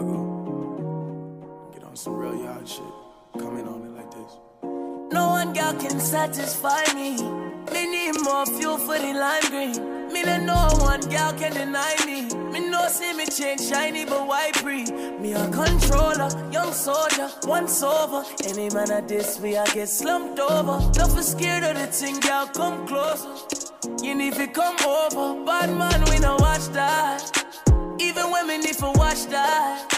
Fargo. Get on some real yard shit. Coming on it like this. No one girl can satisfy me. Me need more fuel for the lime green. Me know no one girl can deny me. Me know see me change shiny but white free. Me a controller, young soldier, once over. Any man at this way I get slumped over. Don't be scared of the thing, girl, come closer. You need to come over. Bad man, we no watch that. Even women me need to watch that.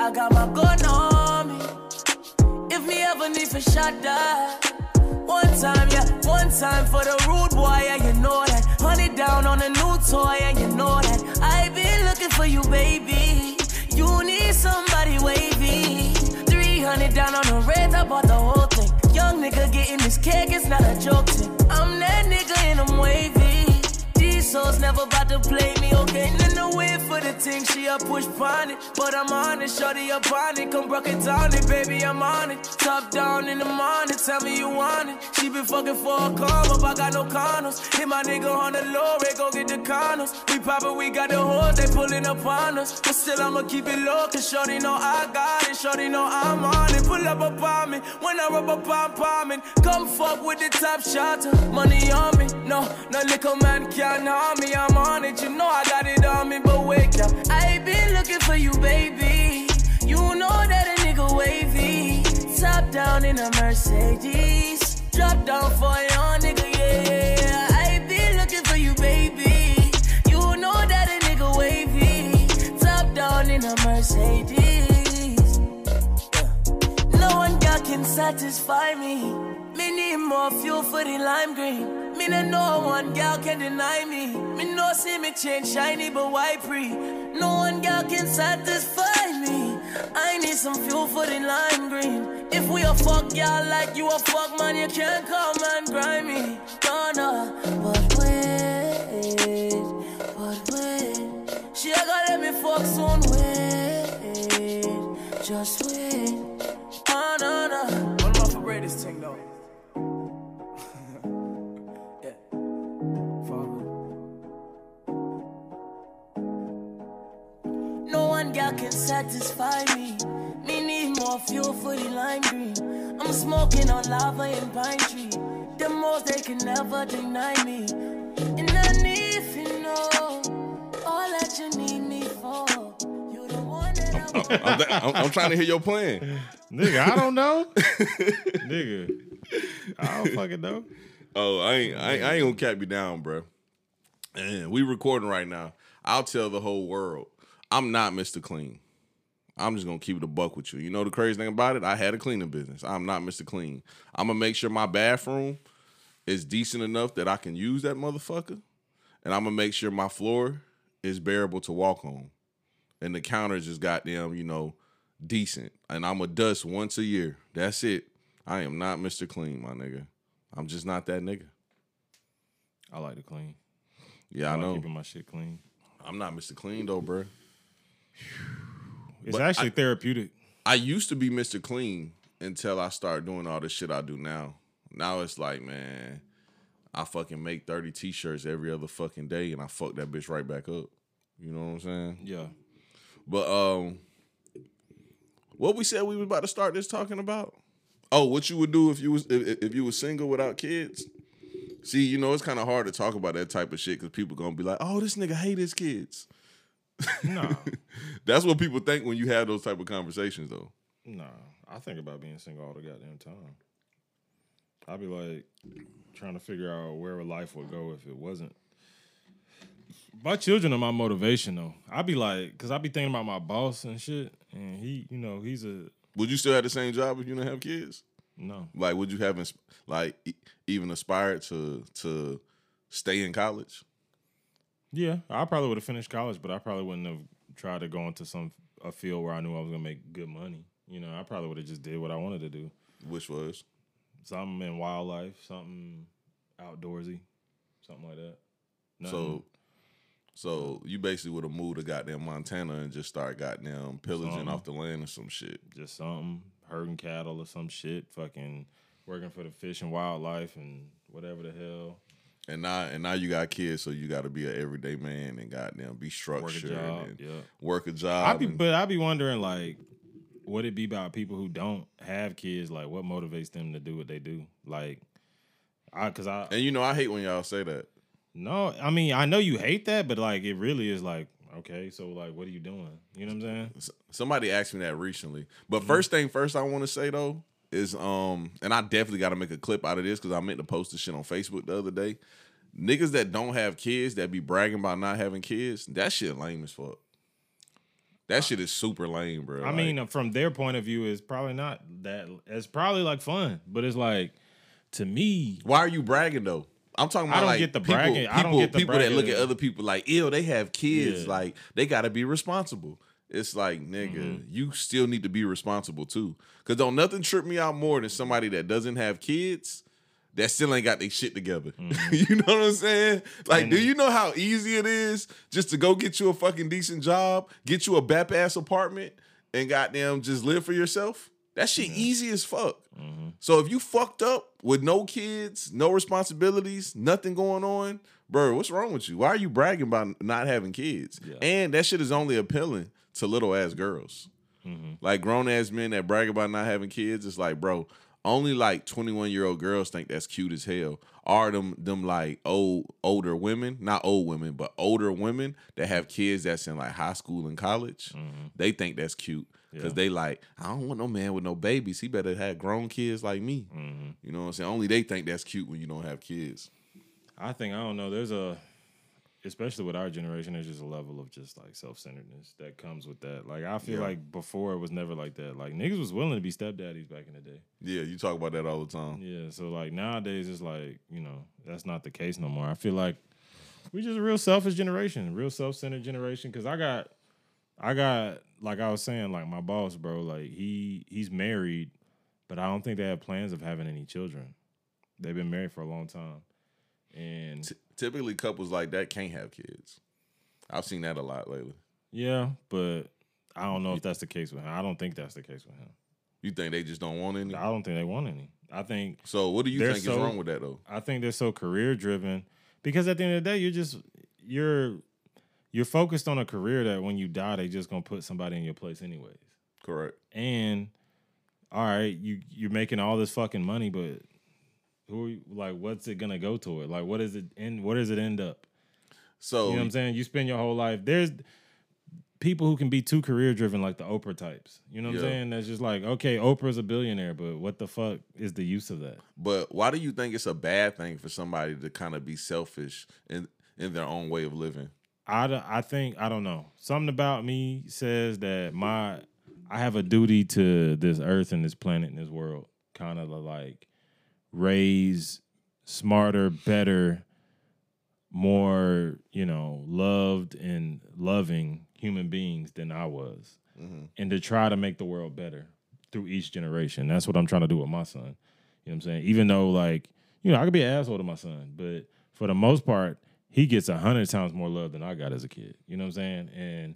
I got my gun on me. If me ever need for shot that. One time, yeah, one time for the rude boy, yeah, you know that. Honey down on a new toy, and you know that. I been looking for you, baby. You need somebody wavy. 300 down on the red, I bought the whole thing. Young nigga getting this cake, it's not a joke thing. I'm that nigga and I'm wavy. Souls never about to play me, okay? In the way for the thing, she a push on it. But I'm on it, shorty up on it. Come broke it down it, baby, I'm on it. Top down in the morning, tell me you want it. She been fucking for a come up, I got no condoms. Hit my nigga on the low, red, go get the condoms. We poppin', we got the hoes, they pulling up on us. But still, I'ma keep it low, cause shorty know I got it. Shorty know I'm on it. Pull up upon me when I rub up on palming. Come fuck with the top shot, money on me. No, no little man can't harm me. I'm on it, you know I got it on me. But wake up, I been looking for you, baby. You know that a nigga wavy. Top down in a Mercedes. Drop down for your nigga, yeah. I been looking for you, baby. You know that a nigga wavy. Top down in a Mercedes. No one girl can satisfy me. Need more fuel for the lime green. Me know no one girl can deny me. Me know see me change shiny but white free. No one girl can satisfy me. I need some fuel for the lime green. If we a fuck y'all like you a fuck man, you can't come and grind me. No, no, but wait, but wait. She a gonna let me fuck soon. Wait, just wait. Oh, no, no. One of my favorite thing though. One girl can satisfy me. Me need more fuel for the lime green. I'm smoking on lava and pine tree. The most they can never deny me. And I need if you know all that you need me for. You the one that I I'm, I'm, I'm trying to hear your plan. Nigga, I don't know. Nigga, I don't fucking know. Oh, I ain't, I ain't, I ain't gonna cap you down, bro. And we recording right now. I'll tell the whole world, I'm not Mr. Clean. I'm just gonna keep it a buck with you. You know the crazy thing about it? I had a cleaning business. I'm not Mr. Clean. I'm gonna make sure my bathroom is decent enough that I can use that motherfucker, and I'm gonna make sure my floor is bearable to walk on, and the counters is goddamn, you know, decent. And I'm a dust once a year. That's it. I am not Mr. Clean, my nigga. I'm just not that nigga. I like to clean. Yeah, I like know. keeping my shit clean. I'm not Mr. Clean though, bro. It's But actually I- therapeutic. I used to be Mr. Clean until I started doing all the shit I do now. Now it's like, man, I fucking make 30 t-shirts every other fucking day and I fuck that bitch right back up. You know what I'm saying? Yeah. But um what we said we was about to start this talking about? Oh, what you would do if you was if, if you was single without kids? See, you know, it's kind of hard to talk about that type of shit because people gonna be like, "Oh, this nigga hate his kids." No, That's what people think when you have those type of conversations, though. no. I think about being single all the goddamn time. I'd be like trying to figure out where life would go if it wasn't. My children are my motivation though. I'd be like, cause I'd be thinking about my boss and shit, and he, you know, he's a Would you still have the same job if you didn't have kids? no. Like, would you have like even aspired to to stay in college? Yeah, I probably would have finished college, but I probably wouldn't have tried to go into some a field where I knew I was gonna make good money. You know, I probably would have just did what I wanted to do. Which was Something in wildlife, something outdoorsy, something like that. Nothing- so. So you basically would have moved to goddamn Montana and just start goddamn pillaging Something. off the land or some shit. just something herding cattle or some shit, fucking working for the fish and wildlife and whatever the hell. And now and now you got kids, so you got to be an everyday man and goddamn be Work a structured job. and Yeah. work a job. I be, and- but I be wondering like, would it be about people who don't have kids? Like, what motivates them to do what they do? Like, I because I and you know I hate when y'all say that. no, I mean I know you hate that, but like it really is like okay, so like what are you doing? You know what I'm saying? Somebody asked me that recently. Mm-hmm. But first thing first, I want to say though is um, and I definitely got to make a clip out of this because I meant to post this shit on Facebook the other day. Niggas that don't have kids that be bragging about not having kids, that shit lame as fuck. That shit is super lame, bro. I Like, mean, from their point of view, it's probably not that. It's probably like fun, but it's like to me, why are you bragging though? I'm talking I about don't like get the people, bragging. I don't get the people that look at other people like, ew, they have kids. Yeah. Like they got to be responsible. It's like, nigga, Mm-hmm. you still need to be responsible too. Cause don't nothing trip me out more than somebody that doesn't have kids that still ain't got their shit together. you know what I'm saying? Like, do Mm-hmm. You know how easy it is just to go get you a fucking decent job, get you a bap ass apartment, and goddamn just live for yourself? That shit easy as fuck. Mm-hmm. So if you fucked up with no kids, no responsibilities, nothing going on, bro, what's wrong with you? Why are you bragging about not having kids? Yeah. And that shit is only appealing to little ass girls. Mm-hmm. Like grown ass men that brag about not having kids, it's like, bro, only like 21 year old girls think that's cute as hell. Are them them like old older women, not old women, but older women that have kids that's in like high school and college, they think that's cute. Cause Yeah. they like, I don't want no man with no babies. He better have grown kids like me. You know what I'm saying? Only they think that's cute when you don't have kids. I think I don't know. There's a, especially with our generation, there's just a level of just like self centeredness that comes with that. Like I feel Yeah. like before it was never like that. Like niggas was willing to be stepdaddies back in the day. Yeah, you talk about that all the time. Yeah. So like nowadays it's like you know that's not the case no more. I feel like we just a real selfish generation, real self centered generation. Cause I got, I got like I was saying like my boss, bro. Like he he's married, but I don't think they have plans of having any children. They've been married for a long time, and T- typically, couples like that can't have kids. I've seen that a lot lately. Yeah, but I don't know if that's the case with him. I don't think that's the case with him. You think they just don't want any? I don't think they want any. I think So what do you think so- is wrong with that though? I think they're so career driven because at the end of the day, you're just you're you're focused on a career that when you die, they just gonna put somebody in your place anyways. Correct. And all right, you you're making all this fucking money, but who you, like what's it gonna go toward? Like what is it end what does it end up? So You know what I'm saying? You spend your whole life. There's people who can be too career driven, like the Oprah types. You know what Yeah. I'm saying? That's just like, okay, Oprah's a billionaire, but what the fuck is the use of that? But why do you think it's a bad thing for somebody to kind of be selfish in in their own way of living? I, I think I don't know. Something about me says that my I have a duty to this earth and this planet and this world, kind of like raise smarter, better, more you know loved and loving human beings than I was, mm-hmm. and to try to make the world better through each generation. That's what I'm trying to do with my son. You know what I'm saying? Even though like you know I could be an asshole to my son, but for the most part he gets a hundred times more love than I got as a kid. You know what I'm saying? And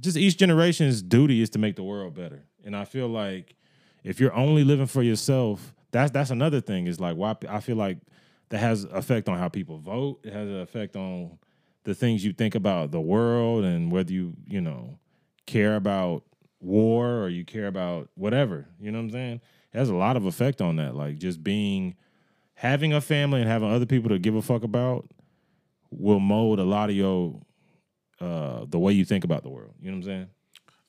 just each generation's duty is to make the world better. And I feel like if you're only living for yourself, that's that's another thing. Is like why I feel like that has effect on how people vote. It has an effect on the things you think about the world and whether you you know care about war or you care about whatever. You know what I'm saying? It has a lot of effect on that. Like just being having a family and having other people to give a fuck about will mold a lot of your uh the way you think about the world. You know what I'm saying?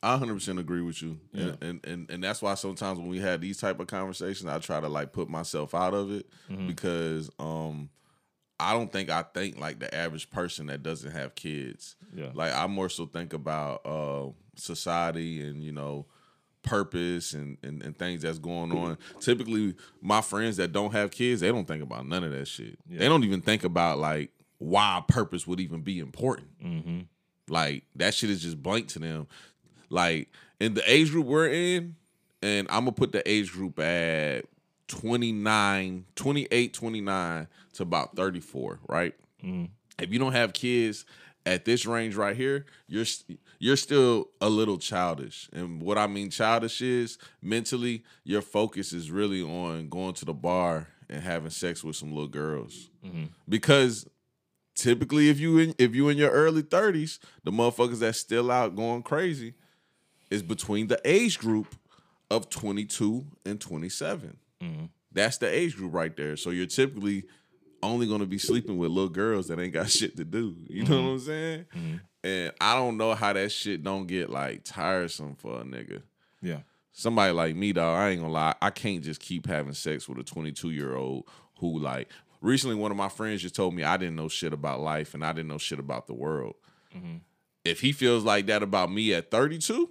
I 100% agree with you. Yeah. And, and and and that's why sometimes when we have these type of conversations, I try to like put myself out of it Mm-hmm. because um I don't think I think like the average person that doesn't have kids. Yeah. Like I more so think about uh society and you know purpose and, and, and things that's going on. Typically my friends that don't have kids, they don't think about none of that shit. They don't even think about like why purpose would even be important. Mm-hmm. Like that shit is just blank to them. Like in the age group we're in, and I'm gonna put the age group at 29, 28, 29 to about 34, right? If you don't have kids at this range right here, you're st- you're still a little childish. And what I mean childish is mentally your focus is really on going to the bar and having sex with some little girls. Mm-hmm. Because typically if you in if you in your early 30s, the motherfuckers that's still out going crazy is between the age group of 22 and 27. Mm-hmm. That's the age group right there. So you're typically only gonna be sleeping with little girls that ain't got shit to do. You know what mm-hmm. I'm saying? Mm-hmm. And I don't know how that shit don't get like tiresome for a nigga. Yeah. Somebody like me, dog, I ain't gonna lie. I can't just keep having sex with a 22 year old who like recently one of my friends just told me I didn't know shit about life and I didn't know shit about the world. Mm-hmm. If he feels like that about me at 32,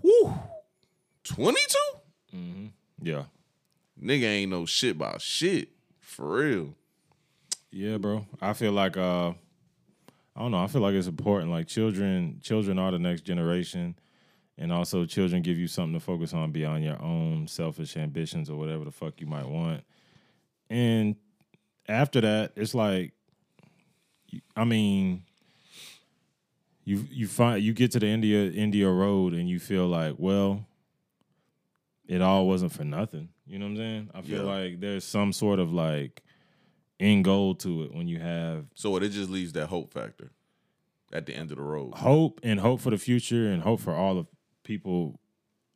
whoo, 22? Yeah. Nigga ain't no shit about shit. For real. Yeah, bro. I feel like uh I don't know, I feel like it's important. Like children children are the next generation. And also children give you something to focus on beyond your own selfish ambitions or whatever the fuck you might want. And after that, it's like I mean you you find you get to the India India road and you feel like, well, it all wasn't for nothing. You know what I'm saying? I feel Yeah. like there's some sort of like end goal to it when you have So it just leaves that hope factor at the end of the road. hope and hope for the future and hope for all of people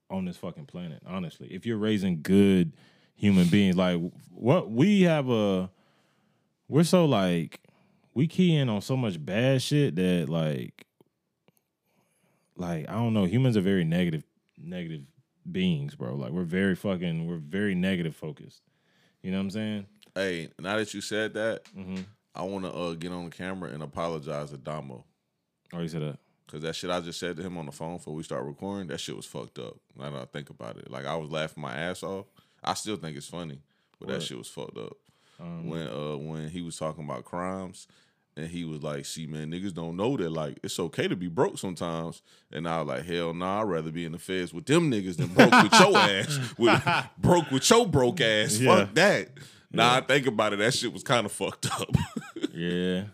on this fucking planet. Honestly, if you're raising good human beings, like what we have a, we're so like we key in on so much bad shit that like, like I don't know, humans are very negative, negative beings, bro. Like we're very fucking, we're very negative focused. You know what I'm saying? Hey, now that you said that, Mm-hmm. I want to uh, get on the camera and apologize to Damo. Oh, you said that. Cause that shit I just said to him on the phone before we start recording, that shit was fucked up. Now that I think about it, like I was laughing my ass off. I still think it's funny, but that shit was fucked up. Um, when uh when he was talking about crimes, and he was like, "See, man, niggas don't know that like it's okay to be broke sometimes." And I was like, "Hell nah, I'd rather be in the feds with them niggas than broke with your ass, with broke with your broke ass. Yeah. Fuck that." Now I think about it, that shit was kind of fucked up. Yeah.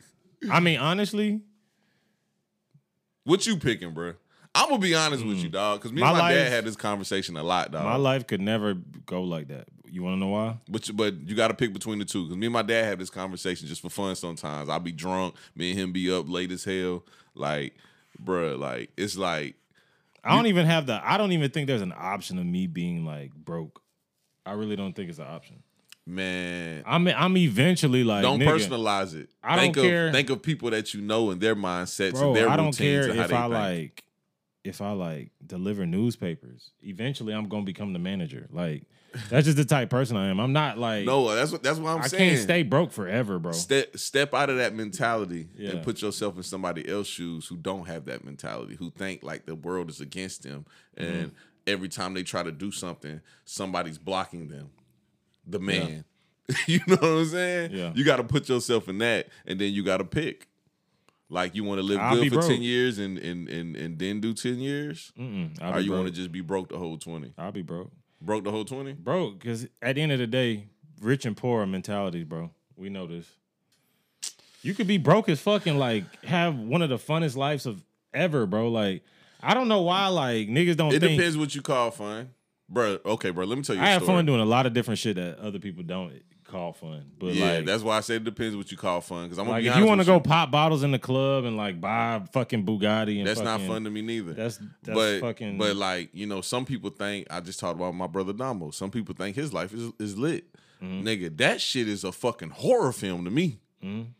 I mean, honestly, what you picking, bro? I'm gonna be honest with you, dog, because me Mm. My and my dad had this conversation a lot, dog. my life could never go like that. You want to know why? But you- but you got to pick between the two because me and my dad have this conversation just for fun. Sometimes I'll be drunk, me and him be up late as hell. Like, bruh, like it's like I don't even have the. I don't even think there's an option of me being like broke. I really don't think it's an option. man. I'm I'm eventually like don't nigga, personalize it. I think don't of care. think of people that you know and their mindsets bro. and their I don't routines care if they I think. like if I like deliver newspapers. Eventually, I'm gonna become the manager. Like that's just the type of person I am. I'm not like no, that's what that's what I'm I saying. I can't stay broke forever, bro. Step step out of that mentality Yeah. and put yourself in somebody else's shoes who don't have that mentality, who think like the world is against them, Mm-hmm. and every time they try to do something, somebody's blocking them. The man, you know what I'm saying? Yeah. You got to put yourself in that, and then you got to pick. Like you want to live I'll good for broke. ten years and and and and then do ten years, Mm-mm, or you want to just be broke the whole twenty? I'll be broke. Broke the whole twenty? bro. Because at the end of the day, rich and poor are mentalities, bro. We know this. You could be broke as fucking like have one of the funnest lives of ever, bro. Like I don't know why like niggas don't It think. depends what you call fun, bro. Okay, bro. Let me tell you. I have story. fun doing a lot of different shit that other people don't call fun. But Yeah, like, that's why I said it depends what you call fun. Because I'm gonna like if you want to go pop bottles in the club and like buy fucking Bugatti and That's not fun to me neither. That's that's but fucking. but like you know, some people think I just talked about my brother Damo. Some people think his life is is lit. Mm-hmm. Nigga, that shit is a fucking horror film to me.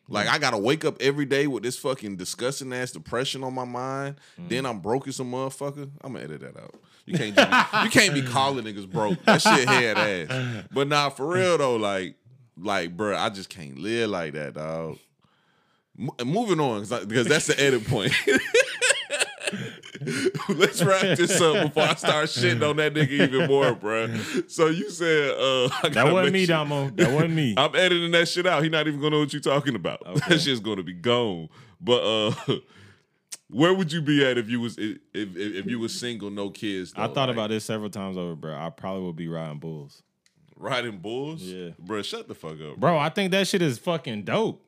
Like I gotta wake up every day with this fucking disgusting ass depression on my mind. Mm-hmm. Then I'm broke as a motherfucker. I'm gonna edit that out. You can't be, you can't be calling niggas broke. That shit head ass. But nah, for real though, like like bruh, I just can't live like that, dog. Mo- moving on, 'cause because that's the edit point. Let's wrap this up before I start shitting on that nigga even more, bruh. So you said uh, that wasn't me, Damo. That wasn't me. I'm editing that shit out. He not even gonna know what you're talking about. Okay. That shit's gonna be gone. But uh, where would you be at if you was if if, if you was single, no kids? I thought Like, about this several times over, bro. I probably would be riding bulls. Riding bulls. Yeah. bro, shut the fuck up, Bro, I think that shit is fucking dope.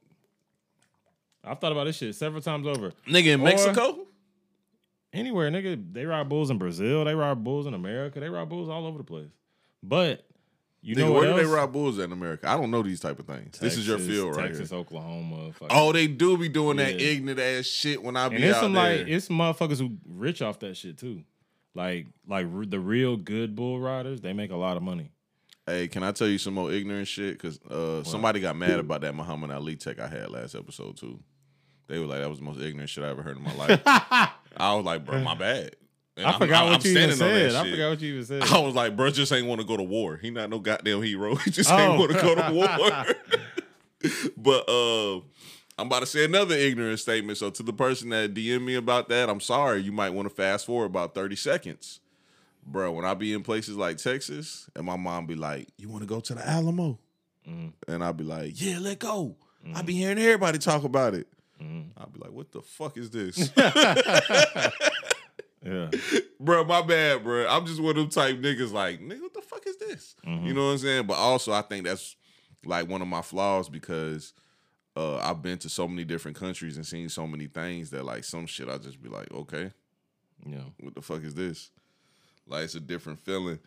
I've thought about this shit several times over. Nigga in Or- Mexico. Anywhere, nigga, they ride bulls in Brazil, they ride bulls in America, they ride bulls all over the place. But You Nigga, know where what do they ride bulls at in America? I don't know these type of things. this is your Texas, field right Texas, here. Oklahoma. fucking- Oh, they do be doing that ignorant ass shit when I be and it's out some there. like it's some motherfuckers who rich off that shit too. Like like r- the real good bull riders, they make a lot of money. Hey, can I tell you some more ignorant shit? Because uh, somebody got mad about that Muhammad Ali tech I had last episode too. They were like, "That was the most ignorant shit I ever heard in my life." I was like, "Bro, my bad." And I I'm- forgot I'm- what I'm you even standing on that said. I forgot what you even said. I was like, bro, just ain't want to go to war. He not no goddamn hero. He just Oh. ain't want to go to war. but uh, I'm about to say another ignorant statement. So to the person that DM me about that, I'm sorry. You might want to fast forward about 30 seconds. Bro, when I be in places like Texas, and my mom be like, You want to go to the Alamo? And I'll be like, Yeah, let go. I be hearing everybody talk about it. I'll be like, What the fuck is this? yeah. bro, my bad, bro. I'm just one of them type niggas like, nigga, what the fuck is this? Mm-hmm. You know what I'm saying? But also, I think that's like one of my flaws because uh, I've been to so many different countries and seen so many things that like some shit I just be like, okay, Yeah. what the fuck is this? Like it's a different feeling.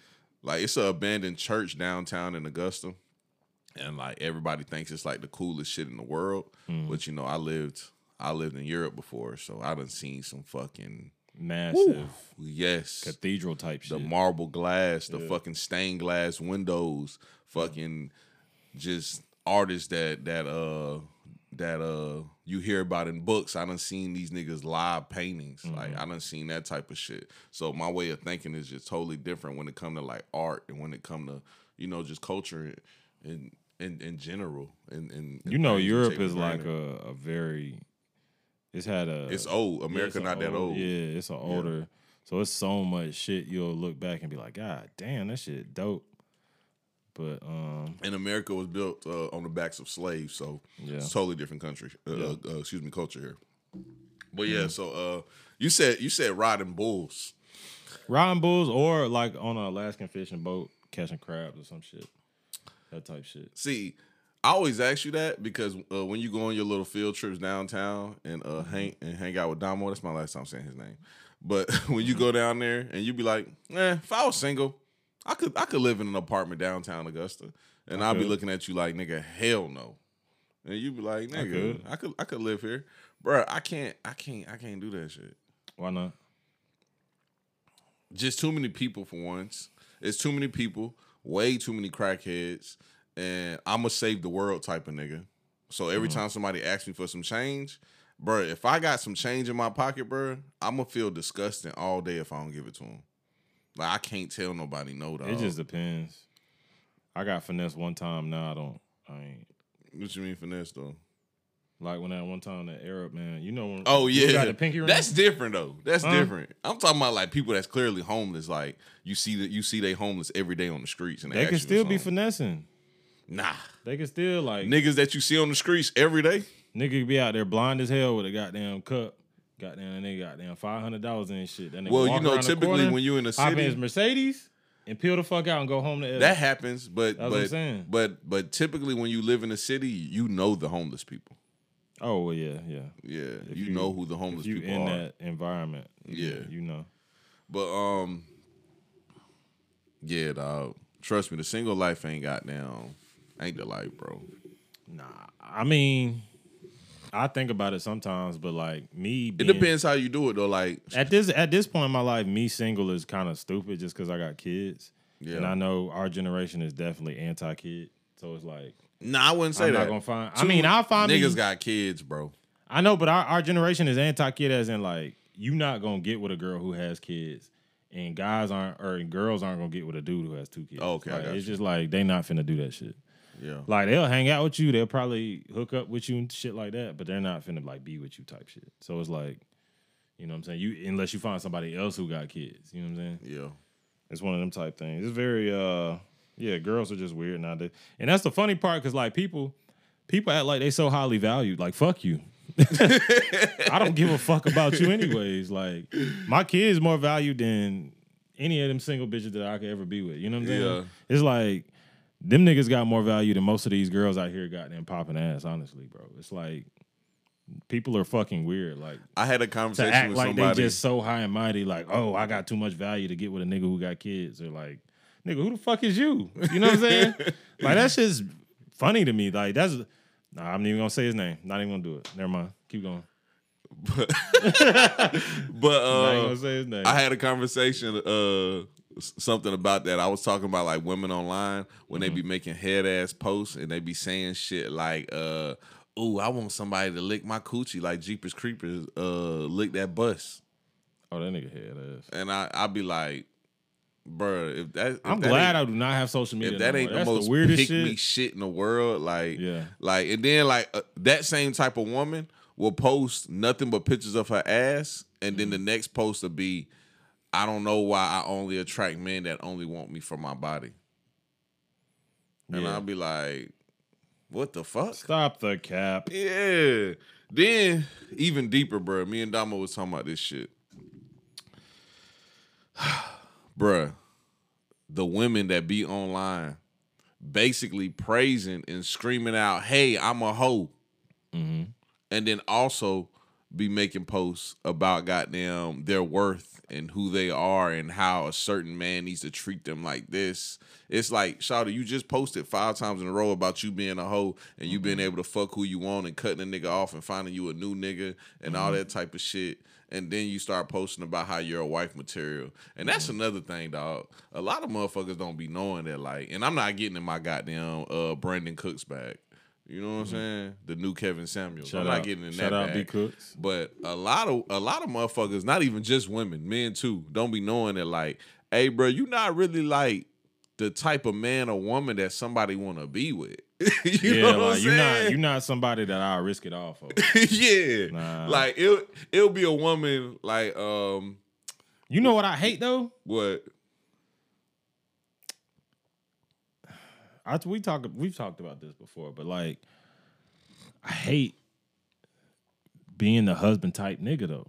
Like it's an abandoned church downtown in Augusta. And like everybody thinks it's like the coolest shit in the world. Mm-hmm. But you know, I lived I lived in Europe before, so I done seen some fucking Massive yes cathedral type the marble glass, the fucking stained glass windows, fucking just artists that that uh that uh you hear about in books. I done seen these niggas live paintings. Like mm-hmm. I done seen that type of shit. So my way of thinking is just totally different when it come to like art and when it come to, you know, just culture in in in general. And, and you know, Europe is like a, a very. It's had a. it's old. yeah, America it's a not that old. Yeah, it's an older. So it's so much shit you'll look back and be like, God damn, that shit dope. But um, and America was built uh, on the backs of slaves, so Yeah. it's a totally different country. Uh, Yeah. Uh, excuse me, culture here. But yeah, so uh, you said you said riding bulls. riding bulls or like on an Alaskan fishing boat catching crabs or some shit. That type shit. See, I always ask you that because uh, when you go on your little field trips downtown and uh, Mm-hmm. hang and hang out with Damo, that's my last time saying his name. But when you go down there and you be like, eh, if I was single, I could I could live in an apartment downtown Augusta, and I'll be looking at you like, nigga, hell no. And you'd be like, nigga, could. I could I could live here, bro. I can't I can't I can't do that shit. Why not? just too many people for once. It's too many people, way too many crackheads, and I'm a save the world type of nigga. So every mm-hmm. time somebody asks me for some change, bro, if I got some change in my pocket, bro, I'm gonna feel disgusting all day if I don't give it to them. Like I can't tell nobody no. Dog. It just depends. I got finesse one time. Now I don't. I ain't what you mean finesse though? like when that one time that Arab man. You know when? Oh you yeah, got the pinky ring. that's different though. That's Huh? different. I'm talking about like people that's clearly homeless. Like you see that you see they homeless every day on the streets, and they, they can still be finessing. nah. They can still like Niggas that you see on the streets every day. nigga be out there blind as hell with a goddamn cup. Goddamn, and they goddamn five hundred dollars and shit. That nigga Well, you know, typically corner, when you're in a hop in his Mercedes and peel the fuck out and go home to L. that happens. But That's but but but typically when you live in a city, you know the homeless people. Oh well, yeah, yeah. Yeah, If you, know who the homeless you people in are. that environment, Yeah. you know. But um, yeah, dog. Trust me, the single life ain't got down. Ain't the life, bro. Nah, I mean, I think about it sometimes, but like me, It depends how you do it though. Like, At this at this point in my life, me single is kind of stupid just because I got kids, yeah, and I know our generation is definitely anti-kid. So it's like nah, I wouldn't say I'm that. not gonna find. I mean, I'll find niggas me, got kids, bro. I know, but our, our generation is anti-kid, as in like you not gonna get with a girl who has kids, and guys aren't or girls aren't gonna get with a dude who has two kids. Okay, Like, it's you. just like they not finna do that shit. Yeah, Like they'll hang out with you, they'll probably hook up with you and shit like that, but they're not finna like be with you type shit. So it's like, you know what I'm saying? You unless you find somebody else who got kids, you know what I'm saying? yeah. It's one of them type things. It's very uh yeah, girls are just weird nowadays. And that's the funny part cuz like people people act like they so highly valued. Like fuck you. I don't give a fuck about you anyways. Like my kid's more valued than any of them single bitches that I could ever be with. You know what I'm saying? Yeah. It's like them niggas got more value than most of these girls out here got them popping ass, honestly, bro. It's like people are fucking weird. Like I had a to conversation act with like somebody. they just so high and mighty, like, oh, I got too much value to get with a nigga who got kids, or like, nigga, who the fuck is you? You know what I'm saying? like that's just funny to me. Like that's nah, I'm not even gonna say his name. Not even gonna do it. Never mind. Keep going. But even uh, gonna say his name. I had a conversation, uh, something about that. I was talking about like women online when they be making head ass posts and they be saying shit like, uh, "Ooh, I want somebody to lick my coochie like Jeepers Creepers, uh, lick that bus." oh, that nigga head ass. And I, I'd be like, "Bruh, if that, if I'm that glad I do not have social media. if that no ain't the most the weirdest shit. shit in the world, like, Yeah. like, and then like uh, that same type of woman will post nothing but pictures of her ass, and then the next post will be, I don't know why I only attract men that only want me for my body, and Yeah. I'll be like, what the fuck? Stop the cap. Yeah. Then even deeper, bro. Me and Damo was talking about this shit. Bruh, the women that be online basically praising and screaming out, hey, I'm a hoe. Mm-hmm. And then also be making posts about goddamn their worth and who they are and how a certain man needs to treat them like this. It's like, Shawty, you just posted five times in a row about you being a hoe and you being mm-hmm. able to fuck who you want and cutting a nigga off and finding you a new nigga and all mm-hmm. that type of shit. And then you start posting about how you're a wife material. And that's mm-hmm. another thing, dog. A lot of motherfuckers don't be knowing that, like, and I'm not getting in my goddamn uh Brandon Cooks bag. You know what I'm saying? The new Kevin Samuels. Shout I'm out, not getting in shout that out B bag. Cooks. But a lot of a lot of motherfuckers, not even just women, men too, don't be knowing that like, hey, bro, you not really like the type of man or woman that somebody want to be with. you yeah, know what like I'm saying? you're not you're not somebody that I'll risk it all for. yeah, Nah. like it it'll be a woman like um You know what I hate though? what I we talk we've talked about this before, but like I hate being the husband type nigga though.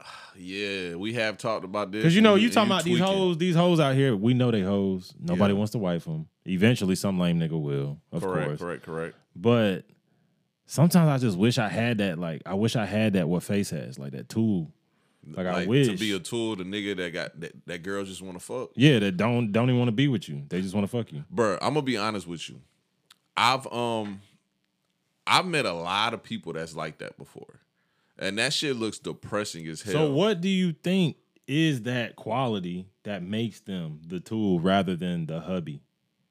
yeah we have talked about this Because you know, you talking about these tweaking. hoes, these hoes out here. We know they hoes. Nobody Yeah. wants to wife them. Eventually, some lame nigga will, of correct course. correct correct But sometimes I just wish I had that. Like I wish I had that. What face has like that tool. Like, I wish. to be a tool the nigga that got that, that girls just want to fuck yeah, that don't don't even want to be with you. They just want to fuck you. Bruh, I'm gonna be honest with you. I've um I've met a lot of people that's like that before. And that shit looks depressing as hell. So what do you think is that quality that makes them the tool rather than the hubby?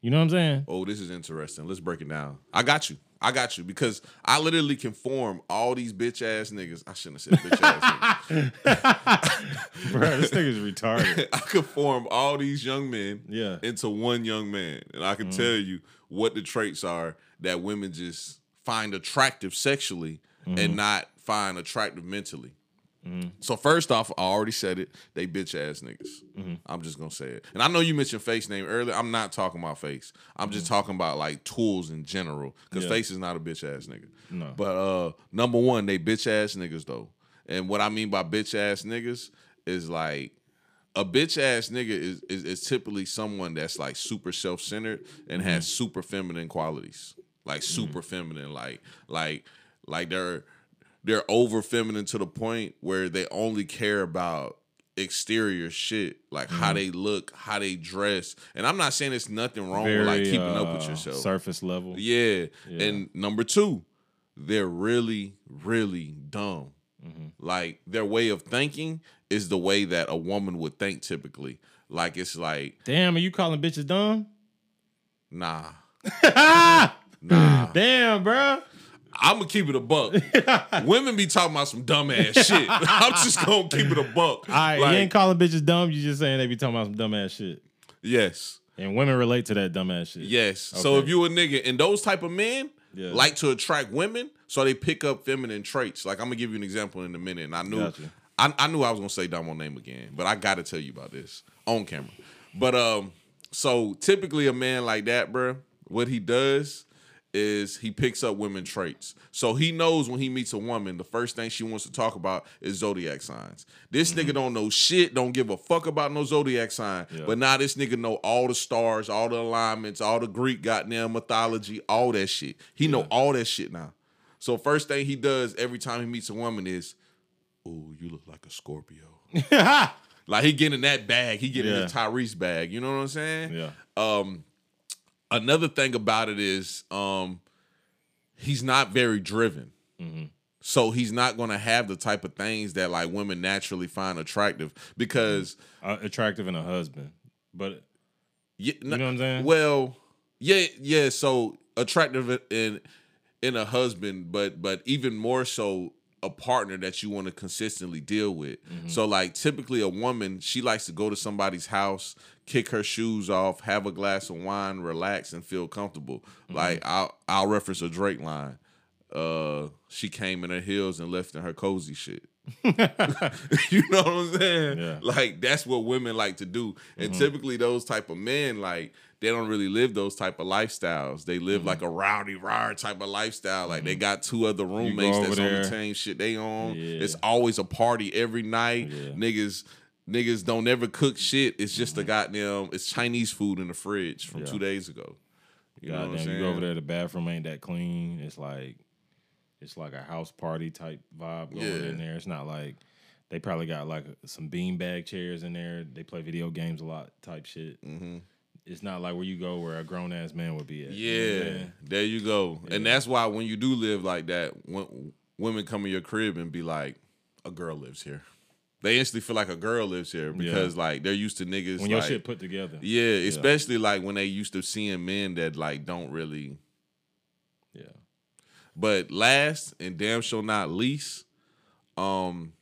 You know what I'm saying? Oh, this is interesting. Let's break it down. I got you. I got you because I literally can form all these bitch ass niggas. I shouldn't have said bitch ass niggas. Bro, this nigga's retarded. I could form all these young men Yeah. into one young man. And I can mm. tell you what the traits are that women just find attractive sexually and mm-hmm. not find attractive mentally. So first off, I already said it. They bitch ass niggas. I'm just gonna say it. And I know you mentioned face name earlier. I'm not talking about face. I'm just talking about like tools in general. Because Yeah. face is not a bitch ass nigga. No. But uh, number one, they bitch ass niggas though. And what I mean by bitch ass niggas is like a bitch ass nigga is, is is typically someone that's like super self centered and has super feminine qualities, like super feminine, like like like they're they're over feminine to the point where they only care about exterior shit, like how they look, how they dress. And I'm not saying there's nothing wrong with like keeping up with uh, yourself. Surface level. Yeah. Yeah. And number two, they're really, really dumb. Mm-hmm. Like their way of thinking is the way that a woman would think typically. Like it's like, Damn, are you calling bitches dumb? nah. nah. Damn, bro. I'm gonna keep it a buck. Women be talking about some dumb ass shit. I'm just gonna keep it a buck. All right, Like, you ain't calling bitches dumb. You just saying they be talking about some dumb ass shit. yes. And women relate to that dumb ass shit. Yes. So if you a nigga and those type of men Yeah. like to attract women, so they pick up feminine traits. Like I'm gonna give you an example in a minute, and I knew Gotcha. I, I knew I was gonna say Damo name again, but I gotta tell you about this on camera. But um, so typically a man like that, bruh, what he does is he picks up women traits. So he knows when he meets a woman, the first thing she wants to talk about is zodiac signs. This nigga don't know shit, don't give a fuck about no zodiac sign. Yeah. But now this nigga know all the stars, all the alignments, all the Greek goddamn mythology, all that shit. He know all that shit now. So first thing he does every time he meets a woman is, "Ooh, you look like a Scorpio." Like he getting that bag, he getting Yeah. the Tyrese bag. You know what I'm saying? Yeah. Um, another thing about it is, um, he's not very driven. Mm-hmm. So he's not going to have the type of things that like women naturally find attractive because Uh, attractive in a husband, but you, know what I'm saying? Well, yeah, yeah. So attractive in in a husband, but but even more so a partner that you want to consistently deal with. Mm-hmm. So like typically a woman, she likes to go to somebody's house, kick her shoes off, have a glass of wine, relax, and feel comfortable. Mm-hmm. Like I'll I'll reference a Drake line. Uh, she came in her heels and left in her cozy shit. you know what I'm saying? Yeah. Like that's what women like to do. And typically those type of men, like, they don't really live those type of lifestyles. They live like a rowdy rar type of lifestyle. Like they got two other roommates that's on the there. same shit they on. Yeah. It's always a party every night. Yeah. Niggas niggas don't ever cook shit. It's just a goddamn it's Chinese food in the fridge from Yeah. two days ago. You know what I'm saying? you go over there, the bathroom ain't that clean. It's like it's like a house party type vibe going Yeah. in there. It's not like they probably got like some beanbag chairs in there. They play video games a lot type shit. Mm-hmm. It's not like where you go where a grown ass man would be at. you know Yeah, there you go. And that's why when you do live like that, when women come in your crib and be like, "A girl lives here," they instantly feel like a girl lives here because like they're used to niggas. when your like- shit put together. yeah, especially like when they used to seeing men that like don't really. Yeah. But last and damn sure not least, um,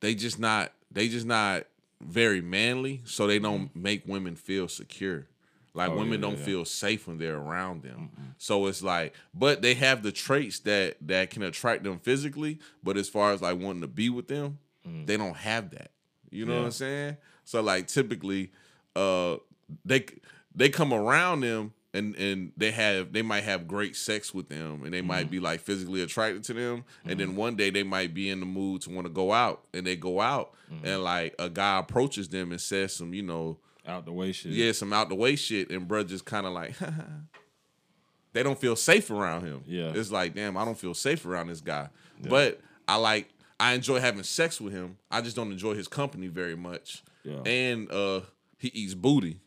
they just not they just not very manly, so they don't make women feel secure. Like Mm-hmm. Oh, women yeah, don't yeah. feel safe when they're around them. So it's like, but they have the traits that that can attract them physically. But as far as like wanting to be with them, they don't have that. You know what Mm. I'm saying? So like typically, uh, they they come around them and and they have they might have great sex with them and they might Mm-hmm. be like physically attracted to them and then one day they might be in the mood to want to go out and they go out Mm-hmm. and like a guy approaches them and says some you know Out the way shit. yeah some out the way shit and bruh just kind of like they don't feel safe around him Yeah. it's like damn I don't feel safe around this guy but I like I enjoy having sex with him I just don't enjoy his company very much Yeah. and uh he eats booty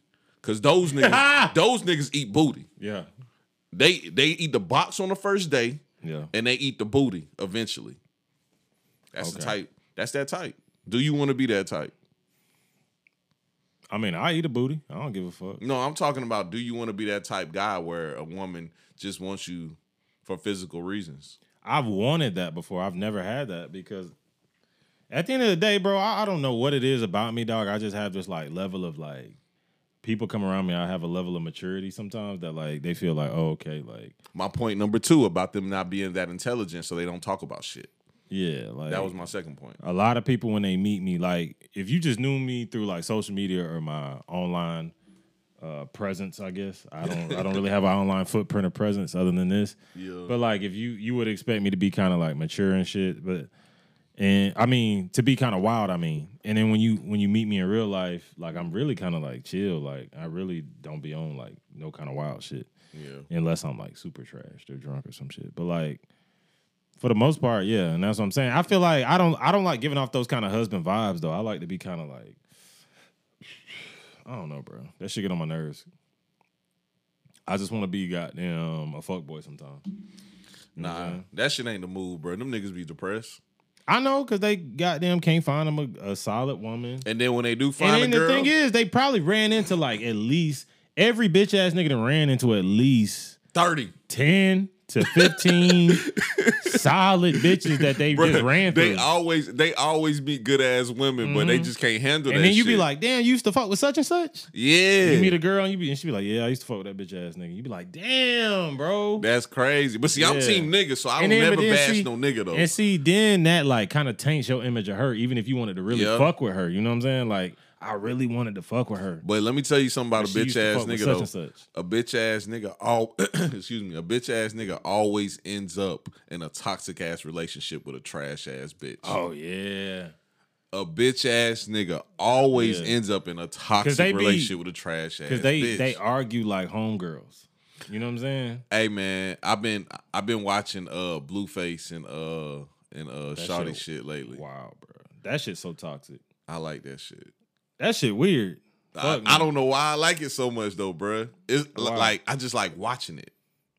Cause those niggas, those niggas eat booty. Yeah. They they eat the box on the first day, Yeah. and they eat the booty eventually. That's the type. That's that type. Do you want to be that type? I mean, I eat a booty. I don't give a fuck. No, I'm talking about. Do you want to be that type guy where a woman just wants you for physical reasons? I've wanted that before. I've never had that because at the end of the day, bro, I, I don't know what it is about me, dog. I just have this like level of like people come around me. I have a level of maturity sometimes that like they feel like, oh, okay, like My point number two about them not being that intelligent, so they don't talk about shit. yeah, like That was my second point. a lot of people when they meet me, like if you just knew me through like social media or my online uh presence, I guess. I don't I don't really have an online footprint or presence other than this. Yeah. But like if you you would expect me to be kind of like mature and shit, but and I mean to be kind of wild, I mean. And then when you when you meet me in real life, like I'm really kind of like chill, like I really don't be on like no kind of wild shit Yeah. unless I'm like super trashed or drunk or some shit. But like for the most part, yeah, and that's what I'm saying. I feel like I don't I don't like giving off those kind of husband vibes though. I like to be kind of like I don't know, bro. That shit get on my nerves. I just want to be goddamn a fuck boy sometimes. Nah, that shit ain't the move, bro. Them niggas be depressed. I know because they goddamn can't find them a, a solid woman. And then when they do find And then girl, the thing is, they probably ran into like at least every bitch ass nigga that ran into at least thirty. 10 to 15 solid bitches that they just ran through. They always they always meet good ass women, but they just can't handle Mm-hmm. and that. then you be like, damn, you used to fuck with such and such? yeah, You meet a girl and you be and she be like, Yeah, I used to fuck with that bitch ass nigga. You be like, damn, bro. that's crazy. But see, I'm team nigga, so I don't And then- never bash see- no nigga though. And see, then that like kind of taints your image of her, even if you wanted to really Yeah. fuck with her. You know what I'm saying? Like, I really wanted to fuck with her. But let me tell you something about a bitch ass nigga though. such. A bitch ass nigga all excuse me, a bitch ass nigga always ends up in a toxic ass relationship with a trash ass bitch. Oh yeah. A bitch ass nigga always Yeah. ends up in a toxic be- relationship with a trash ass Because they bitch. they argue like homegirls. You know what I'm saying? Hey man, I've been I've been watching uh Blueface and uh and uh Shawty shit- shit lately. Wow, bro. That shit's so toxic. I like that shit. That shit weird. I, I don't know why I like it so much though, bruh. It's li- Why? like I just like watching it.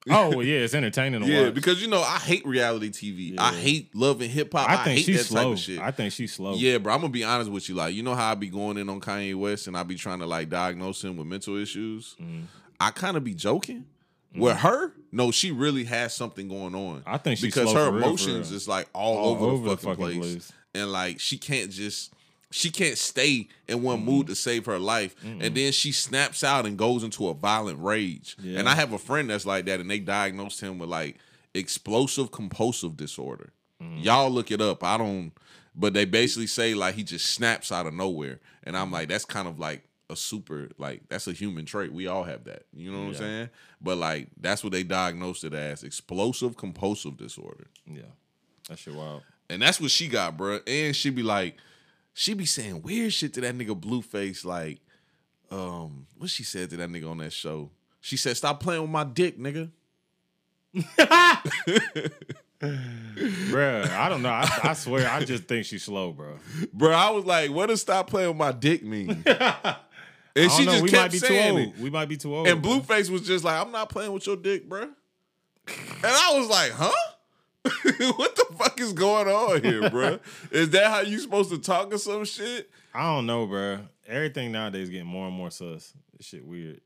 Oh well, yeah, it's entertaining Yeah, watch. because you know I hate reality TV. I hate love and hip hop. I, I think hate she's that type slow. of shit. I think she's slow. Yeah, bro. I'm gonna be honest with you. Like, you know how I be going in on Kanye West and I be trying to like diagnose him with mental issues. Mm-hmm. I kind of be joking. With her, no, she really has something going on. I think she's because her real, emotions is like all, All over, over the the fucking, fucking place. place. and like she can't just she can't stay in one Mm-hmm. mood to save her life, and then she snaps out and goes into a violent rage. Yeah. And I have a friend that's like that, and they diagnosed him with like explosive compulsive disorder. Mm-hmm. Y'all look it up. I don't, but they basically say like he just snaps out of nowhere, and I'm like that's kind of like a super like that's a human trait. We all have that. You know what I'm saying? But like that's what they diagnosed it as explosive compulsive disorder. yeah, that shit wild. And that's what she got, bruh. And she be like, she be saying weird shit to that nigga Blueface. Like, um, what she said to that nigga on that show? She said, "Stop playing with my dick, nigga." Bruh, I don't know. I, I swear, I just think she's slow, bro. Bro, I was like, what does stop playing with my dick mean? and she know. just we kept might be too saying old. it. We might be too old. And bro. Blueface was just like, I'm not playing with your dick, bruh. And I was like, huh? what the fuck is going on here, bruh? Is that how you supposed to talk or some shit? I don't know, bro. Everything nowadays getting more and more sus. This shit weird.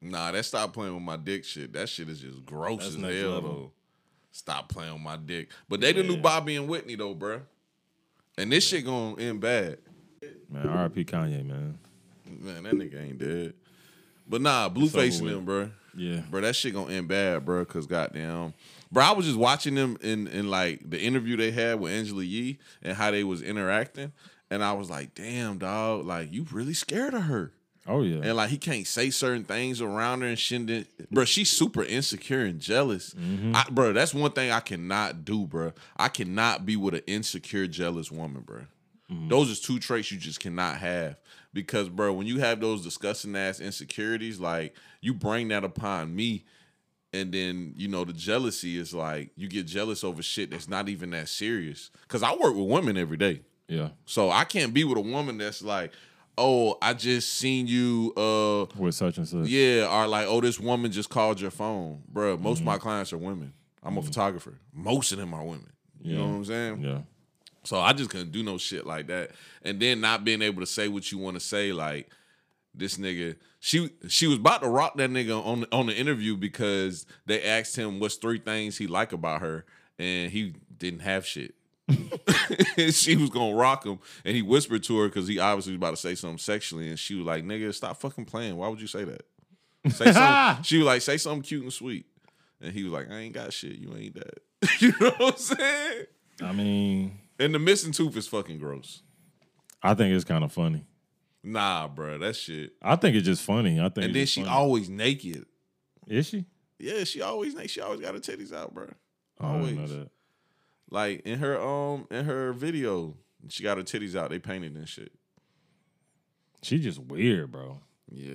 Nah, that stop playing with my dick shit. That shit is just gross That's as hell level. though. Stop playing with my dick. But they the new Yeah. Bobby and Whitney though, bruh. And this shit gonna end bad. Man, R.I.P. Kanye, man. Man, that nigga ain't dead. But nah, Blueface and over them, bruh. Yeah. Bro, that shit gonna end bad, bro. Cause goddamn, bro, I was just watching them in in like the interview they had with Angela Yee and how they was interacting, and I was like, damn, dog, like you really scared of her, Oh yeah. and like he can't say certain things around her and shit. That- Bro, she's super insecure and jealous, mm-hmm. I, bro. That's one thing I cannot do, bro. I cannot be with an insecure, jealous woman, bro. Mm-hmm. Those is two traits you just cannot have. Because, bro, when you have those disgusting ass insecurities, like you bring that upon me, and then you know the jealousy is like you get jealous over shit that's not even that serious. Because I work with women every day, yeah. so I can't be with a woman that's like, oh, I just seen you, uh, With such and such. yeah, or like, oh, this woman just called your phone, bro. Most of my clients are women. I'm a photographer. Most of them are women. You know what I'm saying? Yeah. So I just couldn't do no shit like that. And then not being able to say what you want to say, like this nigga, she she was about to rock that nigga on on the interview because they asked him what's three things he like about her, and he didn't have shit. she was gonna rock him, and he whispered to her because he obviously was about to say something sexually, and she was like, "Nigga, stop fucking playing. Why would you say that?" Say something. she was like, "Say something cute and sweet," and he was like, "I ain't got shit. You ain't that." you know what I'm saying? I mean, And the missing tooth is fucking gross. I think it's kind of funny. Nah, bro, that shit. I think it's just funny. I think. And then she funny. always naked. is she? Yeah, she always naked. She always got her titties out, bro. I know Always. that. Like in her um in her video, she got her titties out. They painted and shit. She just weird, bro. Yeah,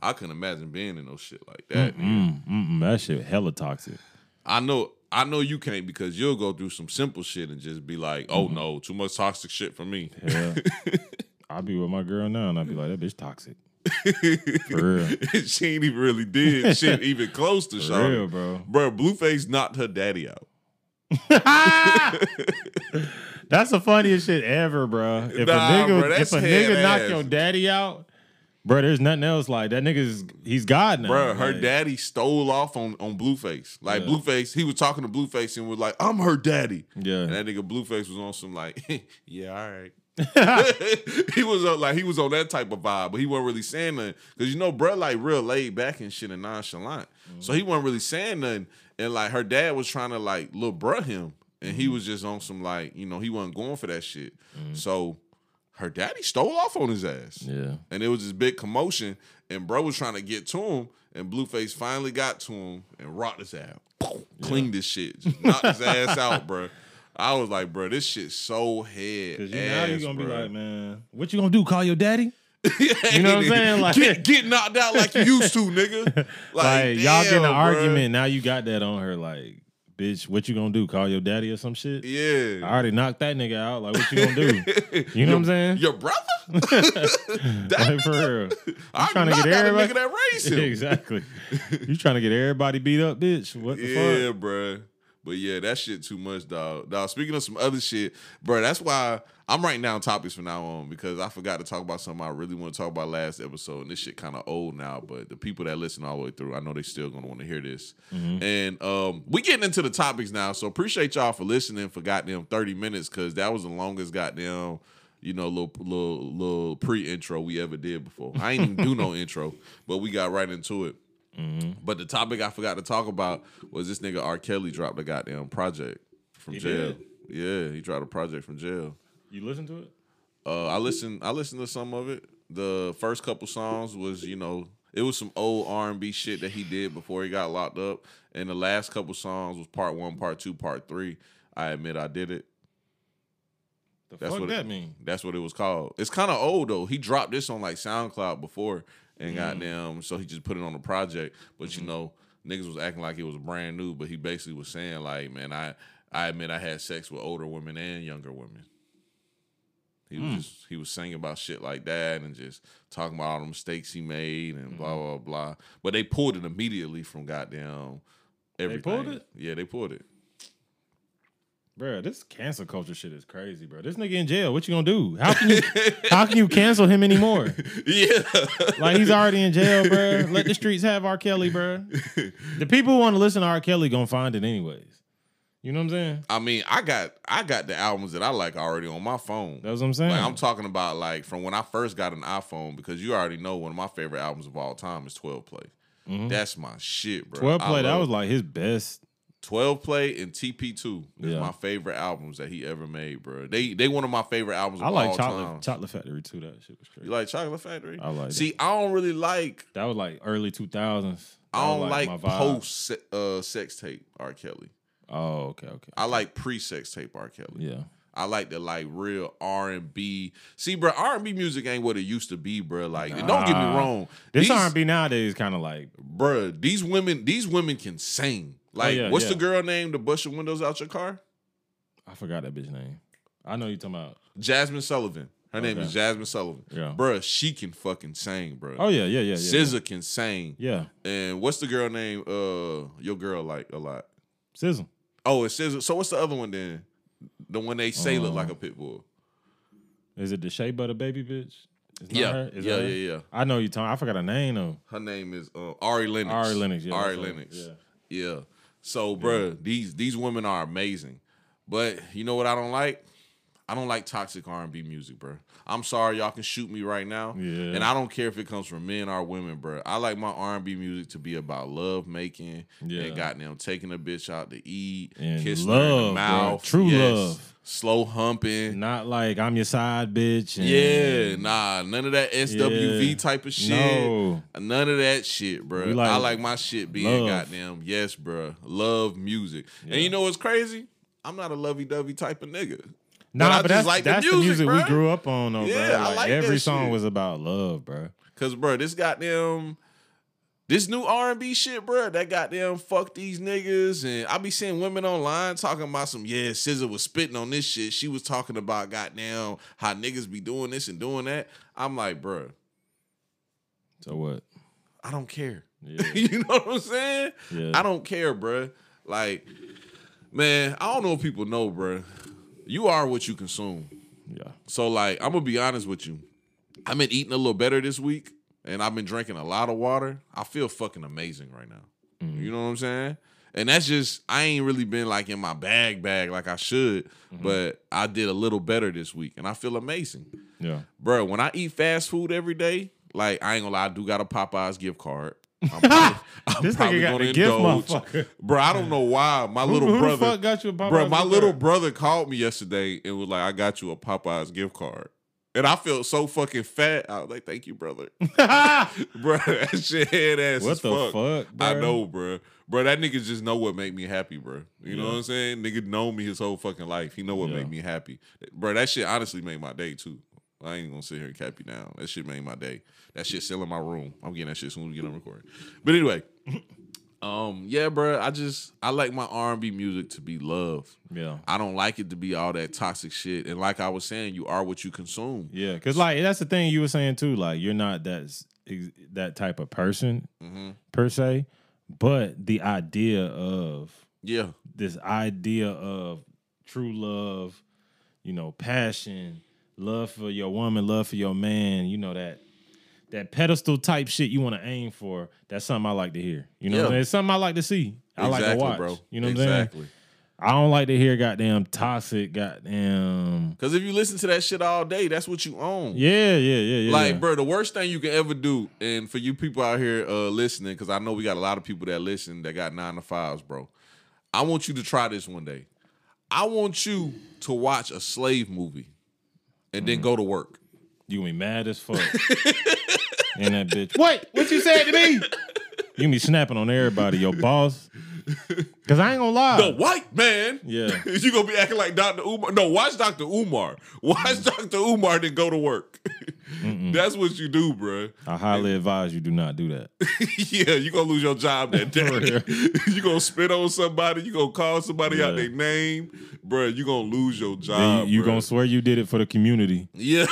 I couldn't imagine being in no shit like that. nigga. Mm, mm, mm, that shit hella toxic. I know. I know you can't because you'll go through some simple shit and just be like, "Oh no, too much toxic shit for me." Yeah. I be with my girl now, and I'd be like, that bitch toxic. For real. she ain't even really did shit even close to show. For real, bro. Bro, Blueface knocked her daddy out. That's the funniest shit ever, bro. If Nah, a nigga, bro, if a nigga knock ass. your daddy out, bro, there's nothing else like that. Nigga's he's God now. Bro, her Like, daddy stole off on, on Blueface. Like Yeah. Blueface, he was talking to Blueface and was like, "I'm her daddy." Yeah. And that nigga Blueface was on some like, "Yeah, all right." he was on, like he was on that type of vibe, but he wasn't really saying nothing. Because you know, bro, like real laid back and shit and nonchalant. So he mm-hmm. wasn't really saying nothing. And like her dad was trying to like little bruh him, and he mm-hmm. was just on some like you know he wasn't going for that shit. Mm-hmm. So her daddy stole off on his ass. Yeah. and it was this big commotion, and bro was trying to get to him, and Blueface finally got to him and rocked his ass, cleaned his shit, just knocked his ass out, bro. I was like, bro, this shit's so head. Cause you now you ass, gonna be bro. like, man, what you gonna do? Call your daddy? you know what I'm saying? Like- get, get knocked out like you used to, nigga. Like, Like, y'all get in an damn, argument, now you got that on her. Like, bitch, what you gonna do? Call your daddy or some shit? Yeah. I already knocked that nigga out. Like, what you gonna do? You know what I'm saying? Your brother? like for real. I'm trying to get everybody- that him. exactly. You trying to get everybody beat up, bitch? What the fuck? Yeah, fuck? bruh. But yeah, that shit too much, dog. Dog. Speaking of some other shit, bruh, that's why I'm writing down topics from now on because I forgot to talk about something I really want to talk about last episode. And this shit kind of old now, but the people that listen all the way through, I know they still gonna want to hear this. And um, we getting into the topics now, so appreciate y'all for listening for goddamn 30 minutes because that was the longest goddamn. You know, little little little pre intro we ever did before. I ain't even do no intro, but we got right into it. But the topic I forgot to talk about was this nigga R. Kelly dropped a goddamn project from He jail. did? Yeah, he dropped a project from jail. You listen to it? Uh, I listened. I listened to some of it. The first couple songs was, you know, it was some old R and B shit that he did before he got locked up. And the last couple songs was part one, part two, part three. I admit I did it. The That's fuck what it- that mean? That's what it was called. It's kind of old though. He dropped this on like SoundCloud before, Mm. and goddamn, so he just put it on the project. But you know, niggas was acting like it was brand new, but he basically was saying like, man, I I admit I had sex with older women and younger women. He Mm. was just he was singing about shit like that and just talking about all the mistakes he made and blah Mm-hmm. blah blah. But they pulled it immediately from goddamn everything. They pulled it? Yeah, they pulled it. Bro, this cancel culture shit is crazy, bro. This nigga in jail. What you gonna do? How can you how can you cancel him anymore? yeah. Like he's already in jail, bro. Let the streets have R. Kelly, bro. The people who want to listen to R. Kelly gonna find it anyways. You know what I'm saying? I mean, I got I got the albums that I like already on my phone. That's what I'm saying. Like I'm talking about like from when I first got an iPhone because you already know one of my favorite albums of all time is 12 Play. Mm-hmm. That's my shit, bro. 12 play, that was like his best. 12 Play and TP2 is Yeah. my favorite albums that he ever made, bro. They they one of my favorite albums of I like Chocolate time. Chocolate Factory too. That shit was crazy. you like Chocolate Factory? I like it. See, I don't really like that was like early 2000s. I That was, don't like, vibe. post uh, sex tape R. Kelly. Oh, okay, okay. I like pre sex tape R. Kelly. Yeah. I like the like real R and B. See, bro, R and B music ain't what it used to be, bro. Like, and don't get me wrong. This R&B nowadays kind of like bro. These women, these women can sing. Like, Oh, yeah, what's yeah. the girl name to bust your windows out your car? I forgot that bitch name. I know you talking about. Jazmine Sullivan. Her name is Jazmine Sullivan. Yeah. Bruh, she can fucking sing, bro. Oh yeah, yeah, yeah, yeah. SZA can sing. Yeah, And what's the girl name? Uh, your girl like a lot. Sizzle. Oh, it's SZA. So what's the other one then? The one they say look like a pit bull. Is it the Shea Butter Baby bitch? Yeah, her? Is yeah, yeah, yeah. I know you talking. I forgot her name though. Her name is uh, Ari Lennox. Ari Lennox. Yeah, Ari. Lennox. Yeah. Yeah. So, bruh, these these women are amazing. But you know what I don't like? I don't like toxic R and B music, bro. I'm sorry, y'all can shoot me right now. Yeah. And I don't care if it comes from men or women, bro. I like my R and B music to be about love making Yeah. and goddamn taking a bitch out to eat, And kissing her in love, the mouth, True love. slow humping. Not like I'm your side bitch. and- Yeah, nah, none of that SWV Yeah. type of shit. No. None of that shit, bro. Like I like my shit being love. goddamn yes, bro. Love music. And you know what's crazy? I'm not a lovey dovey type of nigga. Nah, but, just that's, like the that's the music, we grew up on, though, Yeah, bro. I Like, like every song shit. was about love, bro. Cause bro, this goddamn this new R and B shit, bro. That goddamn fuck these niggas, and I be seeing women online talking about some. Yeah, SZA was spitting on this shit. She was talking about goddamn how niggas be doing this and doing that. I'm like, bro, So what? I don't care. Yeah. you know what I'm saying? Yeah. I don't care, bruh. Like, man, I don't know if people know, bruh. You are what you consume. Yeah. So, like, I'm gonna be honest with you. I've been eating a little better this week, and I've been drinking a lot of water. I feel fucking amazing right now. Mm-hmm. You know what I'm saying? And that's just I ain't really been like in my bag bag like I should, Mm-hmm. but I did a little better this week, and I feel amazing, Yeah. bro. When I eat fast food every day, like I ain't gonna lie, I do got a Popeyes gift card. I'm probably, I'm This nigga got gonna the gift, indulge. motherfucker. Bro, I don't know why. My little who the brother, got you a Popeyes bro, my little card? brother called me yesterday and was like, "I got you a Popeyes gift card," and I felt so fucking fat. I was like, "Thank you, brother." bro, that shit head ass What the fuck. fuck, I know, bro. Bro, that nigga just know what make me happy, bro. You know what I'm saying? Nigga know me his whole fucking life. He know what Yeah. make me happy. Bro, that shit honestly made my day too. I ain't gonna sit here and cap you down. That shit made my day. That shit still in my room. I'm getting that shit soon as we get on recording. But anyway, Um, yeah, bro. I just I like my R and B music to be love. Yeah. I don't like it to be all that toxic shit. And like I was saying, you are what you consume. Yeah, because like that's the thing you were saying too. Like you're not that that type of person Mm-hmm. per se, but the idea of Yeah, this idea of true love, you know, passion, love for your woman, love for your man, you know that that pedestal type shit you want to aim for. That's something I like to hear. You know, Yeah. saying? it's something I like to see. I like to watch. bro. You know what exactly. I'm saying? I don't like to hear goddamn toxic, goddamn. Because if you listen to that shit all day, that's what you own. Yeah, yeah, yeah, yeah. Like, yeah. bro, the worst thing you can ever do, and for you people out here uh, listening, because I know we got a lot of people that listen that got nine to fives, bro. I want you to try this one day. I want you to watch a slave movie and then go to work. You gonna be mad as fuck. and that bitch. What? What you said to me? You gonna be snapping on everybody, your boss. Cause I ain't gonna lie. The white man. Yeah. you gonna be acting like Dr. Umar. No, watch Dr. Umar. Watch Dr. Umar, then go to work. That's what you do, bro. I highly advise you do not do that. yeah, you gonna lose your job that day. real. you gonna spit on somebody. You gonna call somebody out Yeah. their name, bro. You gonna lose your Then job. you you gonna swear you did it for the community. yeah.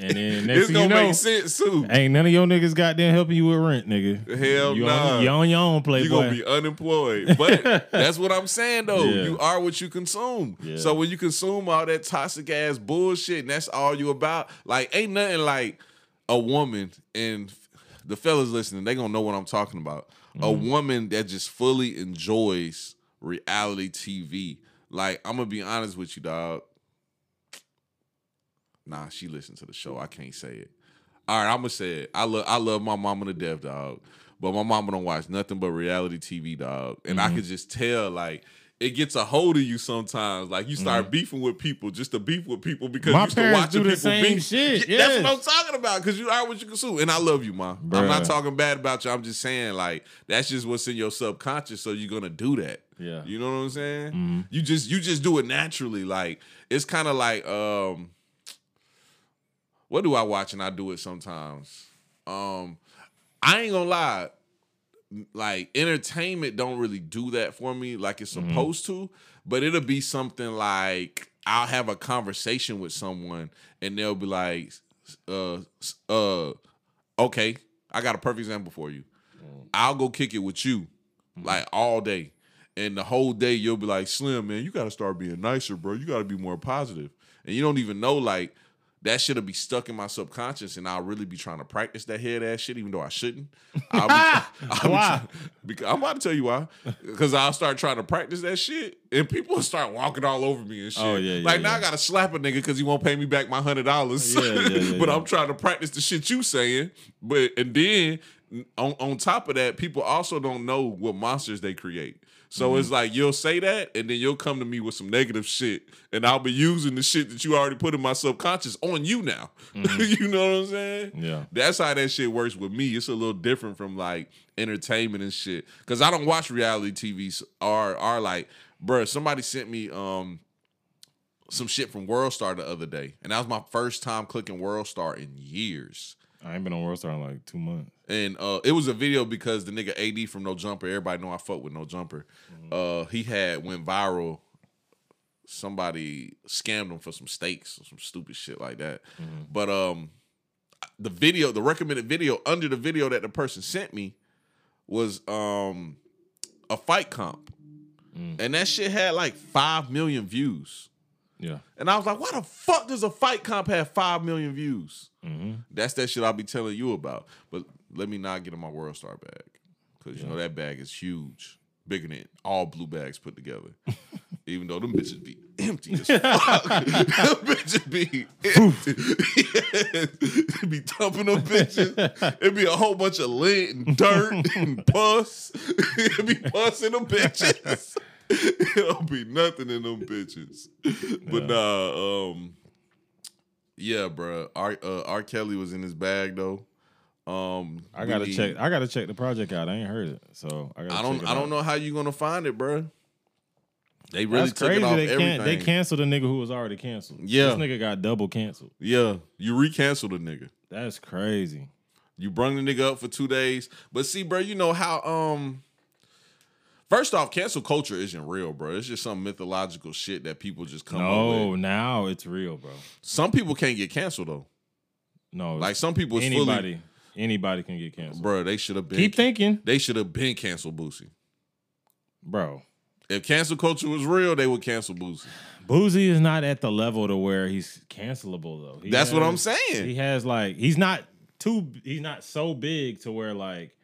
And then next it's thing gonna you know, make sense too. ain't none of your niggas goddamn helping you with rent, nigga. Hell you nah. on, you on your own, you playboy. gonna be unemployed. But that's what I'm saying though. Yeah. You are what you consume. Yeah. So when you consume all that toxic ass bullshit and that's all you about, like ain't nothing like a woman and the fellas listening, they gonna know what I'm talking about. A Mm-hmm. woman that just fully enjoys reality TV. Like, I'm gonna be honest with you, dog. Nah, she listened to the show. I can't say it. All right, I'm gonna say it. I love I love my mama to death, dog. But my mama don't watch nothing but reality TV, dog. And Mm-hmm. I could just tell, like, it gets a hold of you sometimes. Like you start beefing with people just to beef with people because Mm-hmm. My you to watching people beef. shit, Yeah, That's what I'm talking about. Because you are what you consume. And I love you, ma. I'm not talking bad about you. I'm just saying, like, that's just what's in your subconscious. So you're gonna do that. Yeah. You know what I'm saying? Mm-hmm. You just you just do it naturally. Like it's kind of like um what do I watch and I do it sometimes. Um I ain't gonna lie. Like entertainment don't really do that for me like it's Mm-hmm. supposed to, but it'll be something like I'll have a conversation with someone and they'll be like, uh, uh, okay, I got a perfect example for you. I'll go kick it with you like all day. And the whole day you'll be like, Slim, man, you gotta start being nicer, bro. You gotta be more. And you don't even know, like, that shit'll be stuck in my subconscious, and I'll really be trying to practice that head ass shit, even though I shouldn't. I'll be, I'll be Why? try- because I'm about to tell you why. Because I'll start trying to practice that shit, and people will start walking all over me and oh, shit. Oh, yeah, yeah, Like now yeah. I gotta slap a nigga because he won't pay me back my hundred dollars. Yeah, yeah, yeah, but. I'm trying to practice the shit you saying. But and then on on top of that, people also don't know what monsters they create. So Mm-hmm. it's like you'll say that, and then you'll come to me with some negative shit, and I'll be using the shit that you already put in my subconscious on you now. you know what I'm saying? Mm-hmm. Yeah. That's how that shit works with me. It's a little different from like entertainment and shit. Cause I don't watch reality TVs or are like, bruh, somebody sent me um some shit from World Star the other day. And that was my first time clicking World Star in years. I ain't been on World Star in like two months. And uh, it was a video because the nigga AD from No Jumper, everybody know I fuck with No Jumper. Uh, he had went viral. Somebody scammed him for some steaks or some stupid shit like that. But um, the video, the recommended video under the video that the person sent me was um a fight comp, and that shit had like five million views. Yeah. And I was like, why the fuck does a fight comp have five million views? Mm-hmm. That's that shit I'll be telling you about. But let me not get in my World Star bag. Cause you know that bag is huge. Bigger than all blue bags put together. Even though them bitches be empty as fuck. them bitches be empty. It be dumping them bitches. It'd be a whole bunch of lint and dirt and pus. It'd be pus in them bitches. it don't be nothing in them bitches. But nah, um, yeah, bro. R, uh, R. Kelly was in his bag though. Um, I gotta check. I gotta check the project out. I ain't heard it, so I. I don't. I don't know how you gonna find it, bro. They really That's took crazy. it off They everything. can't. They canceled a nigga who was already canceled. Yeah. this nigga got double canceled. Yeah, you recanceled a nigga. That's crazy. You brung the nigga up for two days. But see, bro, you know how um First off, cancel culture isn't real, bro. It's just some mythological shit that people just come up with. No, now it's real, bro. Some people can't get canceled though. No, Like some people anybody, fully, anybody can get canceled. bro. They should have been. Keep thinking, They should have been canceled, Boosie. bro. If cancel culture was real, they would cancel Boosie. Boozy is not at the level to where he's cancelable though. He That's what I'm saying. He has like he's not too he's not so big to where like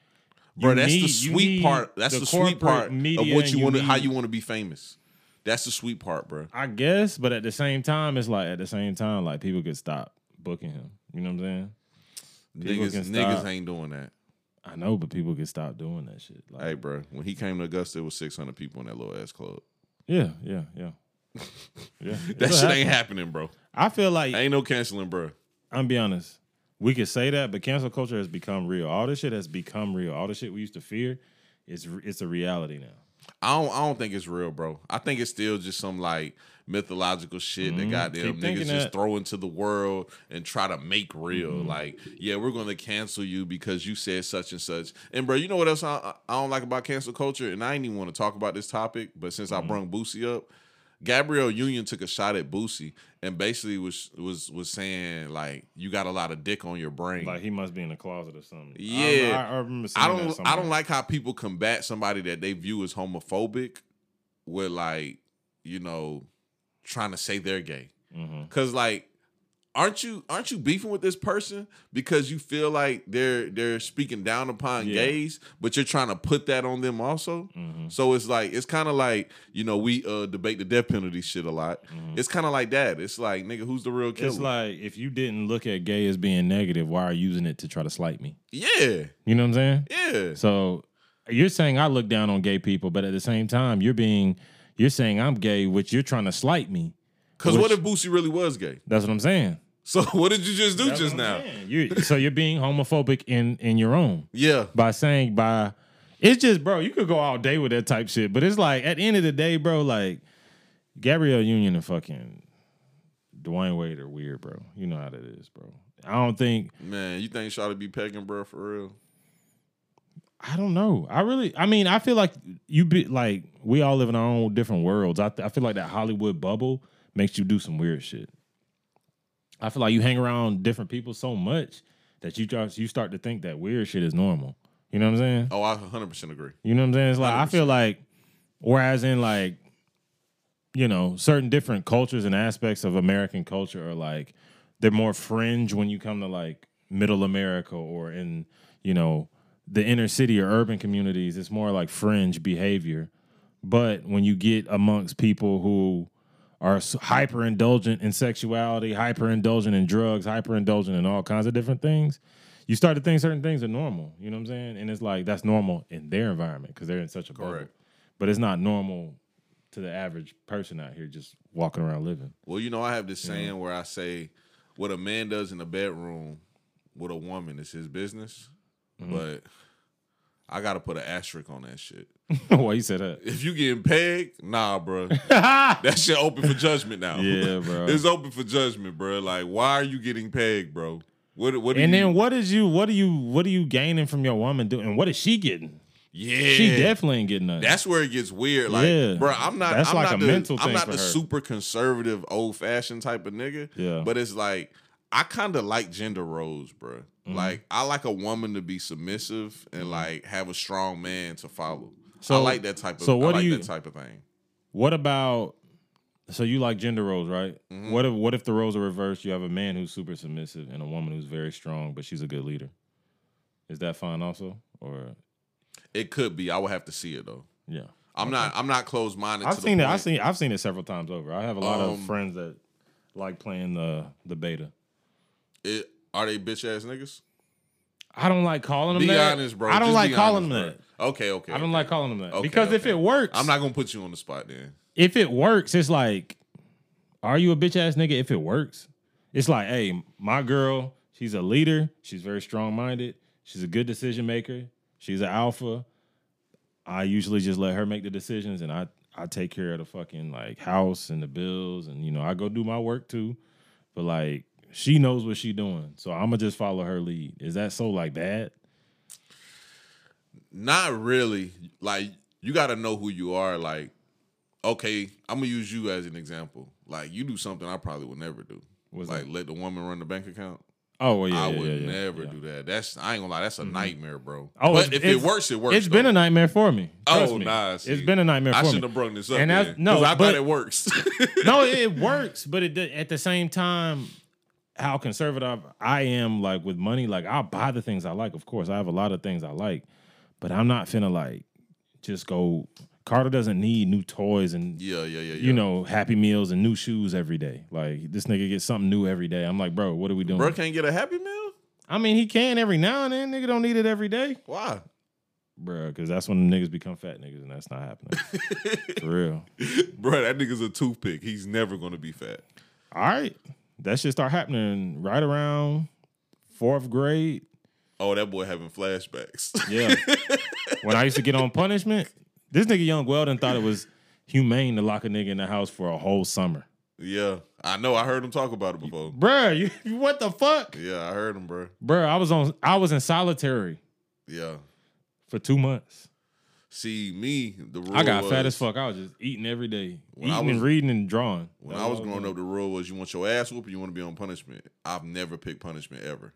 Bro, that's need- the sweet part. That's the, sweet part of what you want to, how you want to be famous. That's the sweet part, bro. I guess, but at the same time, it's like at the same time, like people could stop booking him. You know what I'm saying? People Niggas, niggas ain't doing that. I know, but people can stop doing that shit. Like, Hey, bro, when he came to Augusta, it was 600 people in that little ass club. yeah, yeah, yeah, yeah. That shit happen. ain't happening, bro. I feel like Ain't no canceling, bro. I'm be honest. We could say that, but cancel culture has become real. All this shit has become real. All the shit we used to fear is it's a reality now. I don't. I don't think it's real, bro. I think it's still just some like mythological shit that goddamn Mm-hmm. Keep niggas just that. throw into the world and try to make real. Mm-hmm. Like, yeah, we're gonna cancel you because you said such and such. And bro, you know what else I, I don't like about cancel culture? And I ain't even want to talk about this topic, but since Mm-hmm. I brung Boosie up, Gabrielle Union took a shot at Boosie and basically was was was saying like you got a lot of dick on your brain. Like he must be in the closet or something. Yeah. I, I remember I don't I don't like how people combat somebody that they view as homophobic with like, you know, trying to say they're gay. Mhm. Cause like aren't you aren't you beefing with this person because you feel like they're they're speaking down upon Yeah. gays, but you're trying to put that on them also? Mhm. So it's like it's kind of like, you know, we uh debate the death penalty shit a lot. It's kind of like that. It's like, nigga, who's the real killer? Mm-hmm. It's like if you didn't look at gay as being negative, why are you using it to try to slight me? yeah. You know what I'm saying? Yeah. So you're saying I look down on gay people, but at the same time, you're being you're saying I'm gay, which you're trying to slight me. Cause what if Boosie really was gay? That's what I'm saying. So what did you just do That's just now? You so you're being homophobic in in your own Yeah. by saying by it's just bro, you could go all day with that type shit, but it's like at the end of the day, bro, like Gabrielle Union and fucking Dwyane Wade are weird, bro. You know how that is, bro. I don't think Man, you think Shawty be pegging, bro, for real? I don't know. I really, I mean, I feel like you be like we all live in our own different worlds. I, I feel like that Hollywood bubble makes you do some weird shit. I feel like you hang around different people so much that you just you start to think that weird shit is normal. You know what I'm saying? Oh, I 100% agree. You know what I'm saying? It's like I feel like, whereas in like, you know, certain different cultures and aspects of American culture are like they're more fringe when you come to like middle America or in, you know, the inner city or urban communities, it's more like fringe behavior. But when you get amongst people who are hyper indulgent in sexuality, hyper indulgent in drugs, hyper indulgent in all kinds of different things, you start to think certain things are normal. You know what I'm saying? And it's like that's normal in their environment because they're in such a bubble. Correct. But it's not normal to the average person out here just walking around living. Well, you know, I have this saying where I say, what a man does in the bedroom with a woman is his business, Mm-hmm. but I got to put an asterisk on that shit. Why you said that? If you getting pegged, nah, bro. that shit open for judgment now. Yeah, bro. it's open for judgment, bro. Like, why are you getting pegged, bro? What? What? And you, then what is you? What are you? What are you gaining from your woman doing? And what is she getting? Yeah, She definitely ain't getting nothing. That's where it gets weird. Like, Yeah. bro, I'm not. That's I'm like not a the, mental I'm not the her. super conservative, old fashioned type of nigga. Yeah. But it's like I kind of like gender roles, bro. Mm-hmm. Like I like a woman to be submissive and like have a strong man to follow. So- I like that type of. so what I do you- that type of thing. What about? So you like gender roles, right? Mm-hmm. What if what if the roles are reversed? You have a man who's super submissive and a woman who's very strong, but she's a good leader. Is that fine also, or It could be. I would have to see it though. yeah? I'm not. I'm not closed minded. I've seen it. I've seen. I've seen it several times over. I have a lot Um, of friends that like playing the the beta. It, are they bitch ass niggas? I don't like calling them Be that. honest, bro. I don't Just like calling honest, them bro. that. Okay, okay. I don't okay. like calling them that Okay, because if it works, I'm not gonna put you on the spot then. if it works, it's like, are you a bitch ass nigga? If it works, it's like, hey, my girl, she's a leader. She's very strong minded. She's a good decision maker. She's an alpha. I usually just let her make the decisions, and I I take care of the fucking like house and the bills, and you know I go do my work too. But like she knows what she doing, so I'm gonna just follow her lead. Is that so like bad? Not really. Like you got to know who you are. Like, okay, I'm gonna use you as an example. Like, you do something I probably would never do. What's like, that? let the woman run the bank account. Oh well, yeah, I yeah, would yeah, never do that. That's I ain't gonna lie. That's a mm-hmm. nightmare, bro. Oh, but if it works, it works. It's been a nightmare for me. Oh, Trust Oh me. nah, see, it's been a nightmare for me. I shouldn't have brought this up. And that's- no, I but- thought it works. no, it, it works, but it at the same time, how conservative I am, like with money, like I'll buy the things I like. Of course, I have a lot of things I like, but I'm not finna like just go. Carter doesn't need new toys and yeah, yeah, yeah, yeah. you know Happy Meals and new shoes every day. Like this nigga gets something new every day. I'm like, bro, what are we doing? bro can't get a happy meal. I mean, he can every now and then. Nigga don't need it every day, Why? bro, because that's when the niggas become fat niggas, and that's not happening for real. bro, that nigga's a toothpick. He's never gonna be fat. All right, that should start happening right around fourth grade. Oh, that boy having flashbacks. Yeah. when I used to get on punishment, this nigga Young Weldon thought it was humane to lock a nigga in the house for a whole summer. yeah, I know. I heard him talk about it before. Bruh, you what the fuck? Yeah, I heard him, bro. Bruh, I was on I was in solitary Yeah. for two months. See, me, the rule I got was, fat as fuck. I was just eating every day. When I eating was- and reading and drawing. When That's I was growing up, the rule was you want your ass whooped, or you want to be on punishment. I've never picked punishment ever.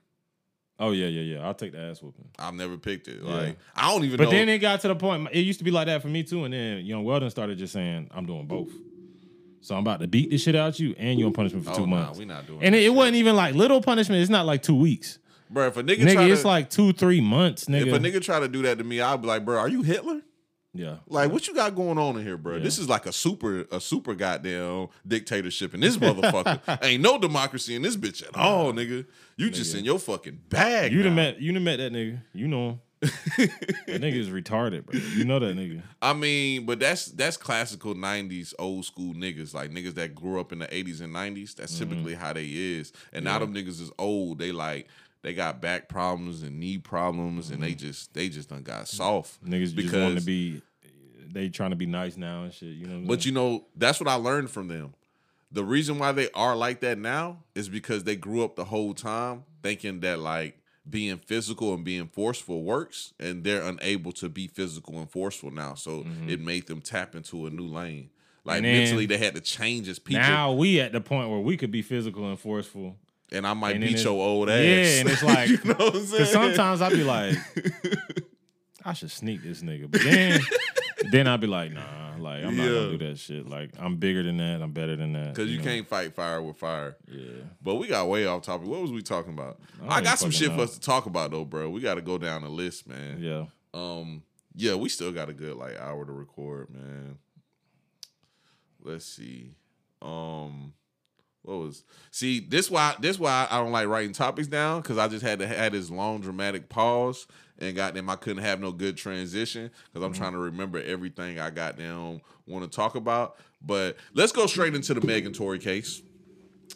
Oh yeah, yeah, yeah. I'll take the ass whooping. I've never picked it. Yeah. Like I don't even know. But know. then it got to the point. It used to be like that for me too, and then Young Weldon started just saying, "I'm doing both." So I'm about to beat the shit out you, and you on punishment for oh, two nah, months. we not doing. and it, it wasn't even like little punishment. It's not like two weeks, bro. If a nigga, try nigga. It's to, like two, three months, nigga. if a nigga try to do that to me, I'd be like, bro, are you Hitler? yeah, Like, what you got going on in here, bro? Yeah. This is like a super, a super goddamn dictatorship in this motherfucker. Ain't no democracy in this bitch at all, nigga. You just in your fucking bag. you done met, you done met that nigga. You know him. that nigga is retarded, bro. You know that nigga. I mean, but that's that's classical '90s old school niggas, like niggas that grew up in the '80s and '90s. That's Mm-hmm. typically how they is. And now them niggas is old. They like they got back problems and knee problems, and they just they just done got soft. Mm-hmm. Niggas just want to be. They trying to be nice now and shit. You know. What But saying? you know, that's what I learned from them. The reason why they are like that now is because they grew up the whole time thinking that like being physical and being forceful works, and they're unable to be physical and forceful now. So it made them tap into a new lane. Like Mm-hmm. Mentally, they had to change as people. now we at the point where we could be physical and forceful. And I might and beat your old ass. Yeah, and it's like you know what I'm saying? Sometimes I'd be like, I should sneak this nigga. But then then I'd be like, nah, like I'm not gonna do that shit. Like I'm bigger than that. I'm better than that. Because you know? can't fight fire with fire. Yeah. But we got way off topic. What was we talking about? I I, got some shit for us to talk about though, bro. We got to go down the list, man. Yeah. Um, yeah, we still got a good like hour to record, man. Let's see. Um, what was see this why this why I don't like writing topics down because I just had to had this long dramatic pause and goddamn I couldn't have no good transition because I'm trying to remember everything I got goddamn want to talk about. But let's go straight into the Megan Tory case.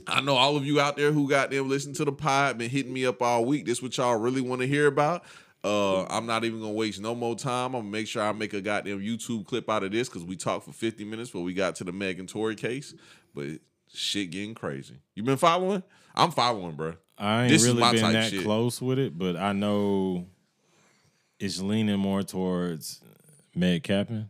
I know all of you out there who got them listening to the pod been hitting me up all week. This what y'all really want to hear about. Uh, I'm not even gonna waste no more time. I'm gonna make sure I make a goddamn YouTube clip out of this because we talked for 50 minutes but we got to the Megan Tory case. But shit getting crazy. You been following? I'm following, bro. I ain't This is really been that shit. close with it, but I know it's leaning more towards Meg Capping.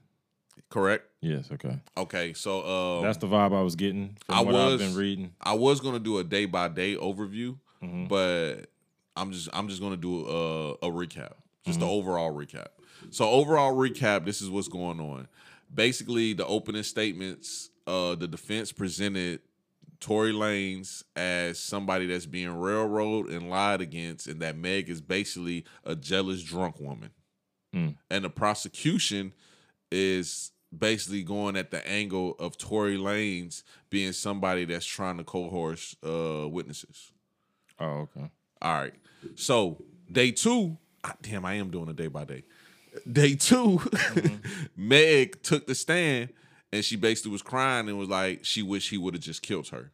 Correct. Yes, okay. Okay, so um, That's the vibe I was getting from I what I've was- been reading. I was gonna do a day by day overview, Mhm. but I'm just I'm just gonna do a, a recap, just Mm-hmm. the overall recap. So overall recap, this is what's going on. Basically, the opening statements, uh, the defense presented Tory Lanez as somebody that's being railroaded and lied against, and that Meg is basically a jealous drunk woman. Mm. And the prosecution is basically going at the angle of Tory Lanez being somebody that's trying to coerce uh, witnesses. Oh, okay. All right. So day two, ah, damn, I am doing a day by day. Day 2 Meg took the stand and she basically was crying and was like, she wished he would have just killed her.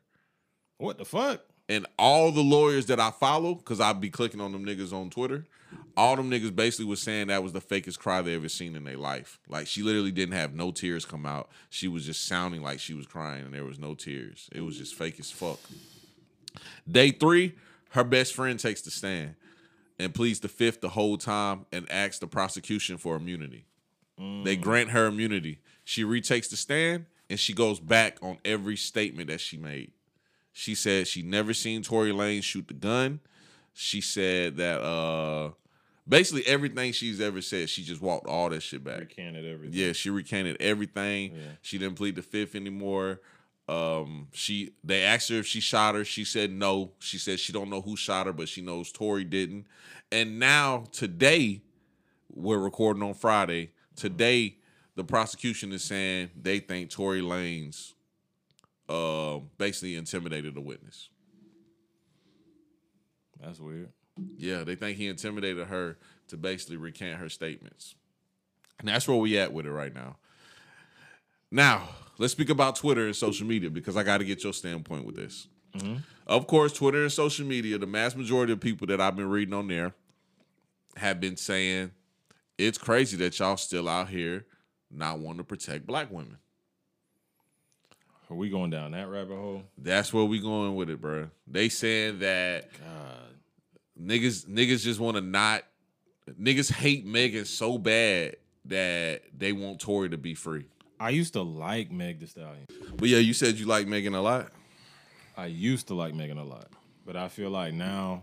What the fuck? And all the lawyers that I follow, because I'd be clicking on them niggas on Twitter, all them niggas basically was saying that was the fakest cry they ever seen in their life. Like she literally didn't have no tears come out. She was just sounding like she was crying and there was no tears. It was just fake as fuck. Day three, her best friend takes the stand and pleads the fifth the whole time and asks the prosecution for immunity. They mm. grant her immunity. She retakes the stand and she goes back on every statement that she made. She said she never seen Tory Lane shoot the gun. She said that uh basically everything she's ever said, she just walked all that shit back. Recanted everything. Yeah, she recanted everything. Yeah. She didn't plead the fifth anymore. Um, she they asked her if she shot her. She said no. She said she don't know who shot her, but she knows Tory didn't. And now today, we're recording on Friday. Today, the prosecution is saying they think Tory Lanez uh, basically intimidated a witness. That's weird. Yeah, they think he intimidated her to basically recant her statements. And that's where we at with it right now. Now, let's speak about Twitter and social media because I got to get your standpoint with this. Of course, Twitter and social media, the mass majority of people that I've been reading on there have been saying it's crazy that y'all still out here not wanting to protect black women. Are we going down that rabbit hole? That's where we going with it, bro. They saying that God. niggas niggas just want to not niggas hate Megan so bad that they want Tory to be free. I used to like Meg the Stallion. But yeah, you said you like Megan a lot. I used to like Megan a lot, but I feel like now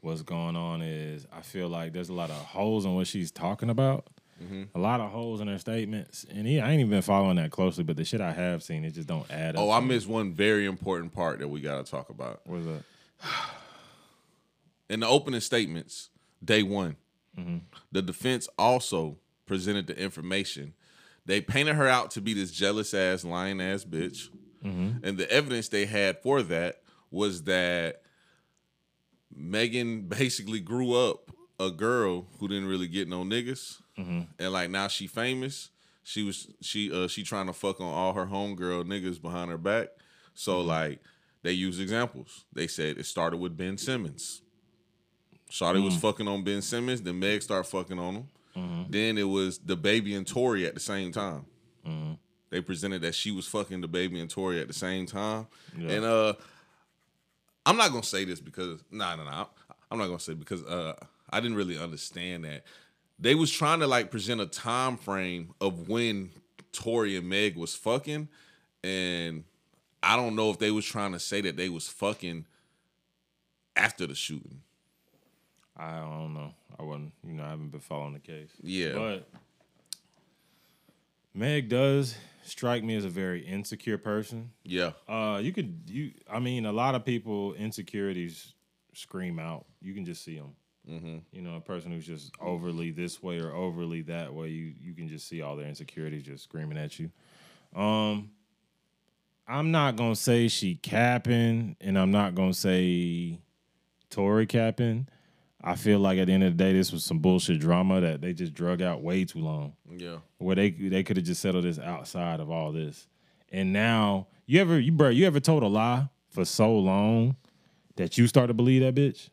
what's going on is I feel like there's a lot of holes in what she's talking about. Mm-hmm. A lot of holes in her statements, and he, I ain't even been following that closely. But the shit I have seen, it just don't add up. Oh, I missed one very important part that we got to talk about. What is that? In the opening statements, day one, mm-hmm. the defense also presented the information. They painted her out to be this jealous ass, lying ass bitch. Mm-hmm. And the evidence they had for that was that Megan basically grew up a girl who didn't really get no niggas. And like now she famous. She was she uh she trying to fuck on all her homegirl niggas behind her back. So like they use examples. They said it started with Ben Simmons. Shawty was fucking on Ben Simmons, then Meg started fucking on him. Then it was DaBaby and Tory at the same time. They presented that she was fucking DaBaby and Tory at the same time. Yeah. And uh I'm not gonna say this because nah nah nah. I'm not gonna say because uh I didn't really understand that. They was trying to like present a time frame of when Tory and Meg was fucking, and I don't know if they was trying to say that they was fucking after the shooting. I don't know. I wasn't. You know, I haven't been following the case. Yeah. But Meg does strike me as a very insecure person. Yeah. Uh, you could you. I mean, a lot of people insecurities scream out. You can just see them. Mm-hmm. You know, a person who's just overly this way or overly that way. You you can just see all their insecurities just screaming at you. Um, I'm not gonna say she capping, and I'm not gonna say Tory capping. I feel like at the end of the day, this was some bullshit drama that they just drug out way too long Yeah. where they they could have just settled this outside of all this. And now you ever you bro, you ever told a lie for so long that you start to believe that bitch?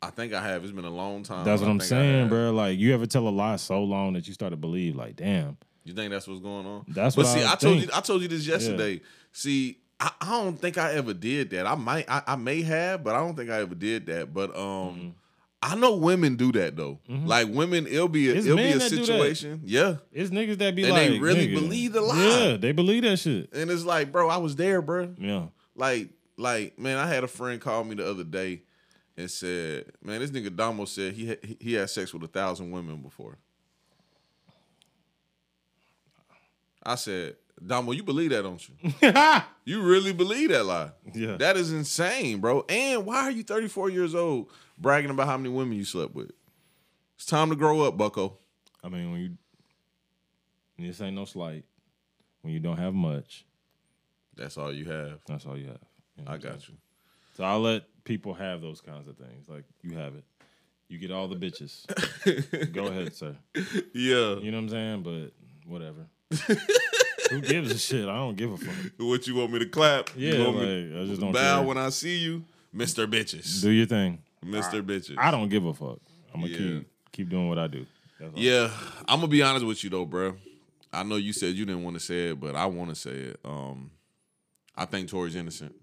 I think I have. It's been a long time. That's what I I'm saying, bro. Like you ever tell a lie so long that you start to believe, like, damn. You think that's what's going on? That's but what see, I I, told you I told you this yesterday. See, I, I don't think I ever did that. I might I, I may have, but I don't think I ever did that. But um Mm-hmm. I know women do that though. Like women, it'll be a, It's it'll be a that do that. situation. Yeah. It's niggas that be And like they really nigga. believe the lie. Yeah, they believe that shit. And it's like, bro, I was there, bro. Yeah. Like, like, man, I had a friend call me the other day and said, man, this nigga Damo said he had, he had sex with a thousand women before. I said, Damo, you believe that, don't you? you really believe that lie? Yeah. That is insane, bro. And why are you 34 years old bragging about how many women you slept with? It's time to grow up, Bucko. I mean, when you this ain't no slight. When you don't have much, That's all you have. that's all you have. You know I I'm saying? got you. So I'll let people have those kinds of things. Like you have it. You get all the bitches. Go ahead, sir. Yeah. You know what I'm saying? But whatever. Who gives a shit? I don't give a fuck. What you want me to clap? You Yeah, want like me I just don't bow care. when I see you, Mr. Bitches. Do your thing. Mr. Bitches. I don't give a fuck. I'm gonna Yeah. keep keep doing what I do. That's all. yeah, I'm gonna be honest with you though, bro. I know you said you didn't want to say it, but I want to say it. Um, I think Tory's innocent.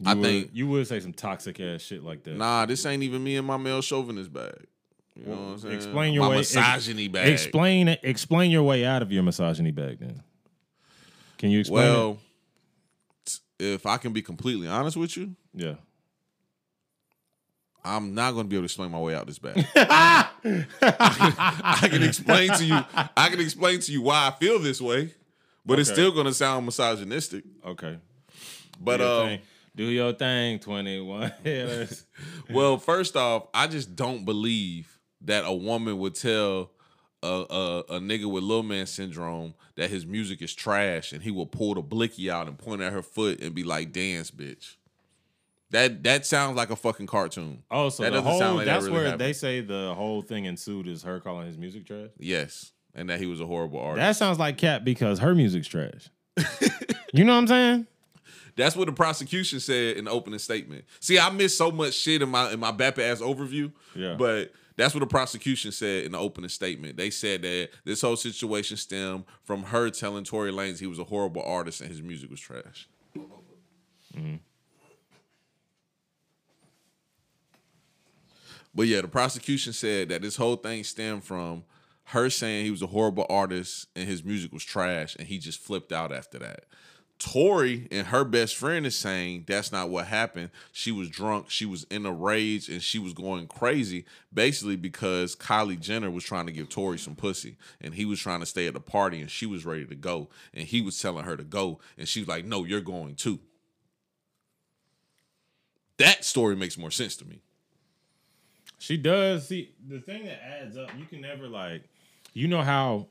You I would, think you would say some toxic ass shit like that. nah, this ain't even me and my male chauvinist bag. You know what I'm saying? Explain your My way. misogyny ex- bag. Explain. Explain your way out of your misogyny bag. Then, can you explain? Well, t- if I can be completely honest with you, yeah. I'm not going to be able to explain my way out this bag. I, can, I can explain to you. I can explain to you why I feel this way, but it's still going to sound misogynistic. Okay. But um. Do your thing. Twenty one. well, first off, I just don't believe that a woman would tell a, a, a nigga with little man syndrome that his music is trash and he will pull the blicky out and point at her foot and be like, "Dance, bitch." That that sounds like a fucking cartoon. oh, so That the whole sound like that that's really where happened. they say the whole thing ensued is her calling his music trash. Yes, and that he was a horrible artist. That sounds like Cat because her music's trash. you know what I'm saying? That's what the prosecution said in the opening statement. See, I missed so much shit in my in my Bappa ass overview. Yeah. But that's what the prosecution said in the opening statement. They said that this whole situation stemmed from her telling Tory Lanez he was a horrible artist and his music was trash. Mm-hmm. But yeah, the prosecution said that this whole thing stemmed from her saying he was a horrible artist and his music was trash, and he just flipped out after that. Tory and her best friend is saying that's not what happened. She was drunk, she was in a rage, and she was going crazy, basically because Kylie Jenner was trying to give Tory some pussy, and he was trying to stay at the party, and she was ready to go, and he was telling her to go, and she was like, "No, you're going too." That story makes more sense to me. She does. See, the thing that adds up, you can never like, you know how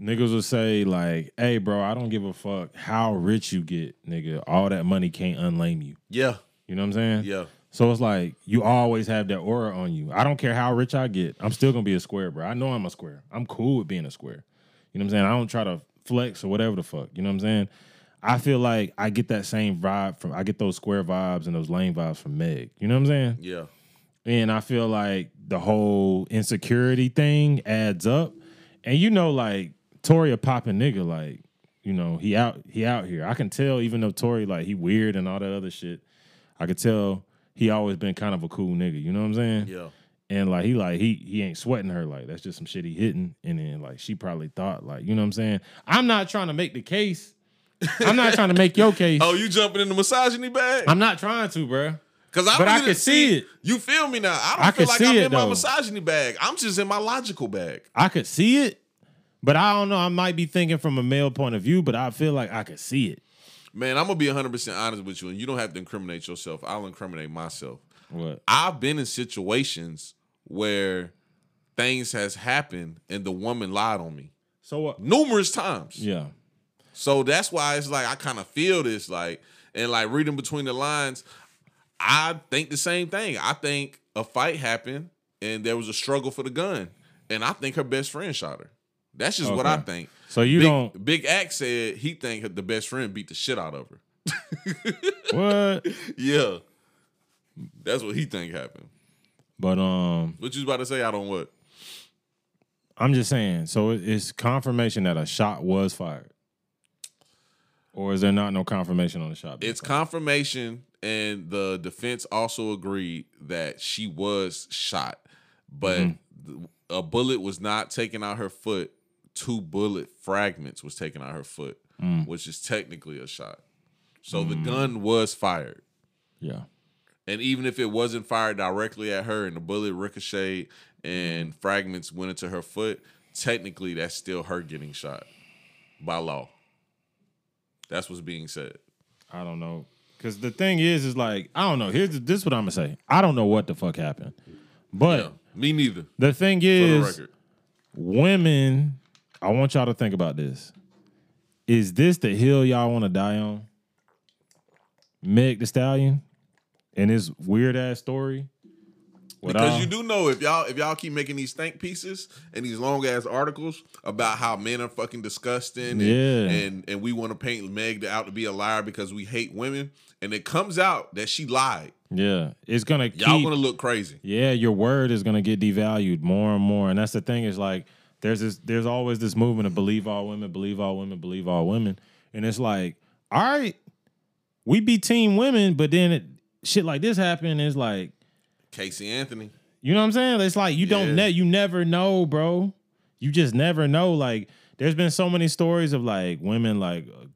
niggas will say like, "Hey, bro, I don't give a fuck how rich you get, nigga. All that money can't unlame you." Yeah, You know what I'm saying? yeah. So it's like you always have that aura on you. I don't care how rich I get. I'm still gonna be a square, bro. I know I'm a square. I'm cool with being a square. You know what I'm saying? I don't try to flex or whatever the fuck. You know what I'm saying? I feel like I get that same vibe from I get those square vibes and those lame vibes from Meg. You know what I'm saying? Yeah. And I feel like the whole insecurity thing adds up. And you know, like Tory a popping nigga, like, you know, he out he out here. I can tell even though Tory, like, he weird and all that other shit, I could tell he always been kind of a cool nigga. You know what I'm saying? Yeah. And like he like he he ain't sweating her like that's just some shit he hitting. And then like she probably thought like, you know what I'm saying? I'm not trying to make the case. I'm not trying to make your case. Oh, you jumping in the misogyny bag? I'm not trying to, bro Because I But I can see it. You feel me now? I don't I feel like I'm in my though. misogyny bag. I'm just in my logical bag. I could see it, but I don't know. I might be thinking from a male point of view, but I feel like I could see it. Man, I'm gonna be 100 percent honest with you, and you don't have to incriminate yourself. I'll incriminate myself. What? I've been in situations where things has happened and the woman lied on me So what? numerous times. Yeah. So that's why it's like I kind of feel this like and like reading between the lines, I think the same thing. I think a fight happened and there was a struggle for the gun, and I think her best friend shot her. That's just what I think. So you Big, don't Big Axe said he think the best friend beat the shit out of her. what? Yeah, that's what he think happened. But um, What you was about to say? I don't what. I'm just saying. So it's confirmation that a shot was fired, or is there not no confirmation on the shot? It's fired? confirmation, and the defense also agreed that she was shot, but Mm-hmm. a bullet was not taken out her foot. Two bullet fragments was taken out her foot, Mm. which is technically a shot. So the gun was fired. yeah. And even if it wasn't fired directly at her and the bullet ricocheted and fragments went into her foot, technically that's still her getting shot by law. That's what's being said. I don't know. Cause the thing is, is like I don't know. Here's this is what I'm gonna say. I don't know what the fuck happened, but Yeah, me neither. the thing For the is, record. women, I want y'all to think about this. Is this the hill y'all want to die on? Meg the Stallion and his weird ass story. Because all- you do know if y'all if y'all keep making these think pieces and these long ass articles about how men are fucking disgusting and Yeah. and, and we want to paint Meg out to be a liar because we hate women and it comes out that she lied. yeah, it's gonna Y'all keep, gonna look crazy. yeah, your word is gonna get devalued more and more, and that's the thing is like there's this there's always this movement of believe all women, believe all women, believe all women, and it's like all right, we be team women, but then it, shit like this happen is like Casey Anthony. You know what I'm saying? It's like you don't ne- you never know, bro. You just never know. Like there's been so many stories of like women like uh,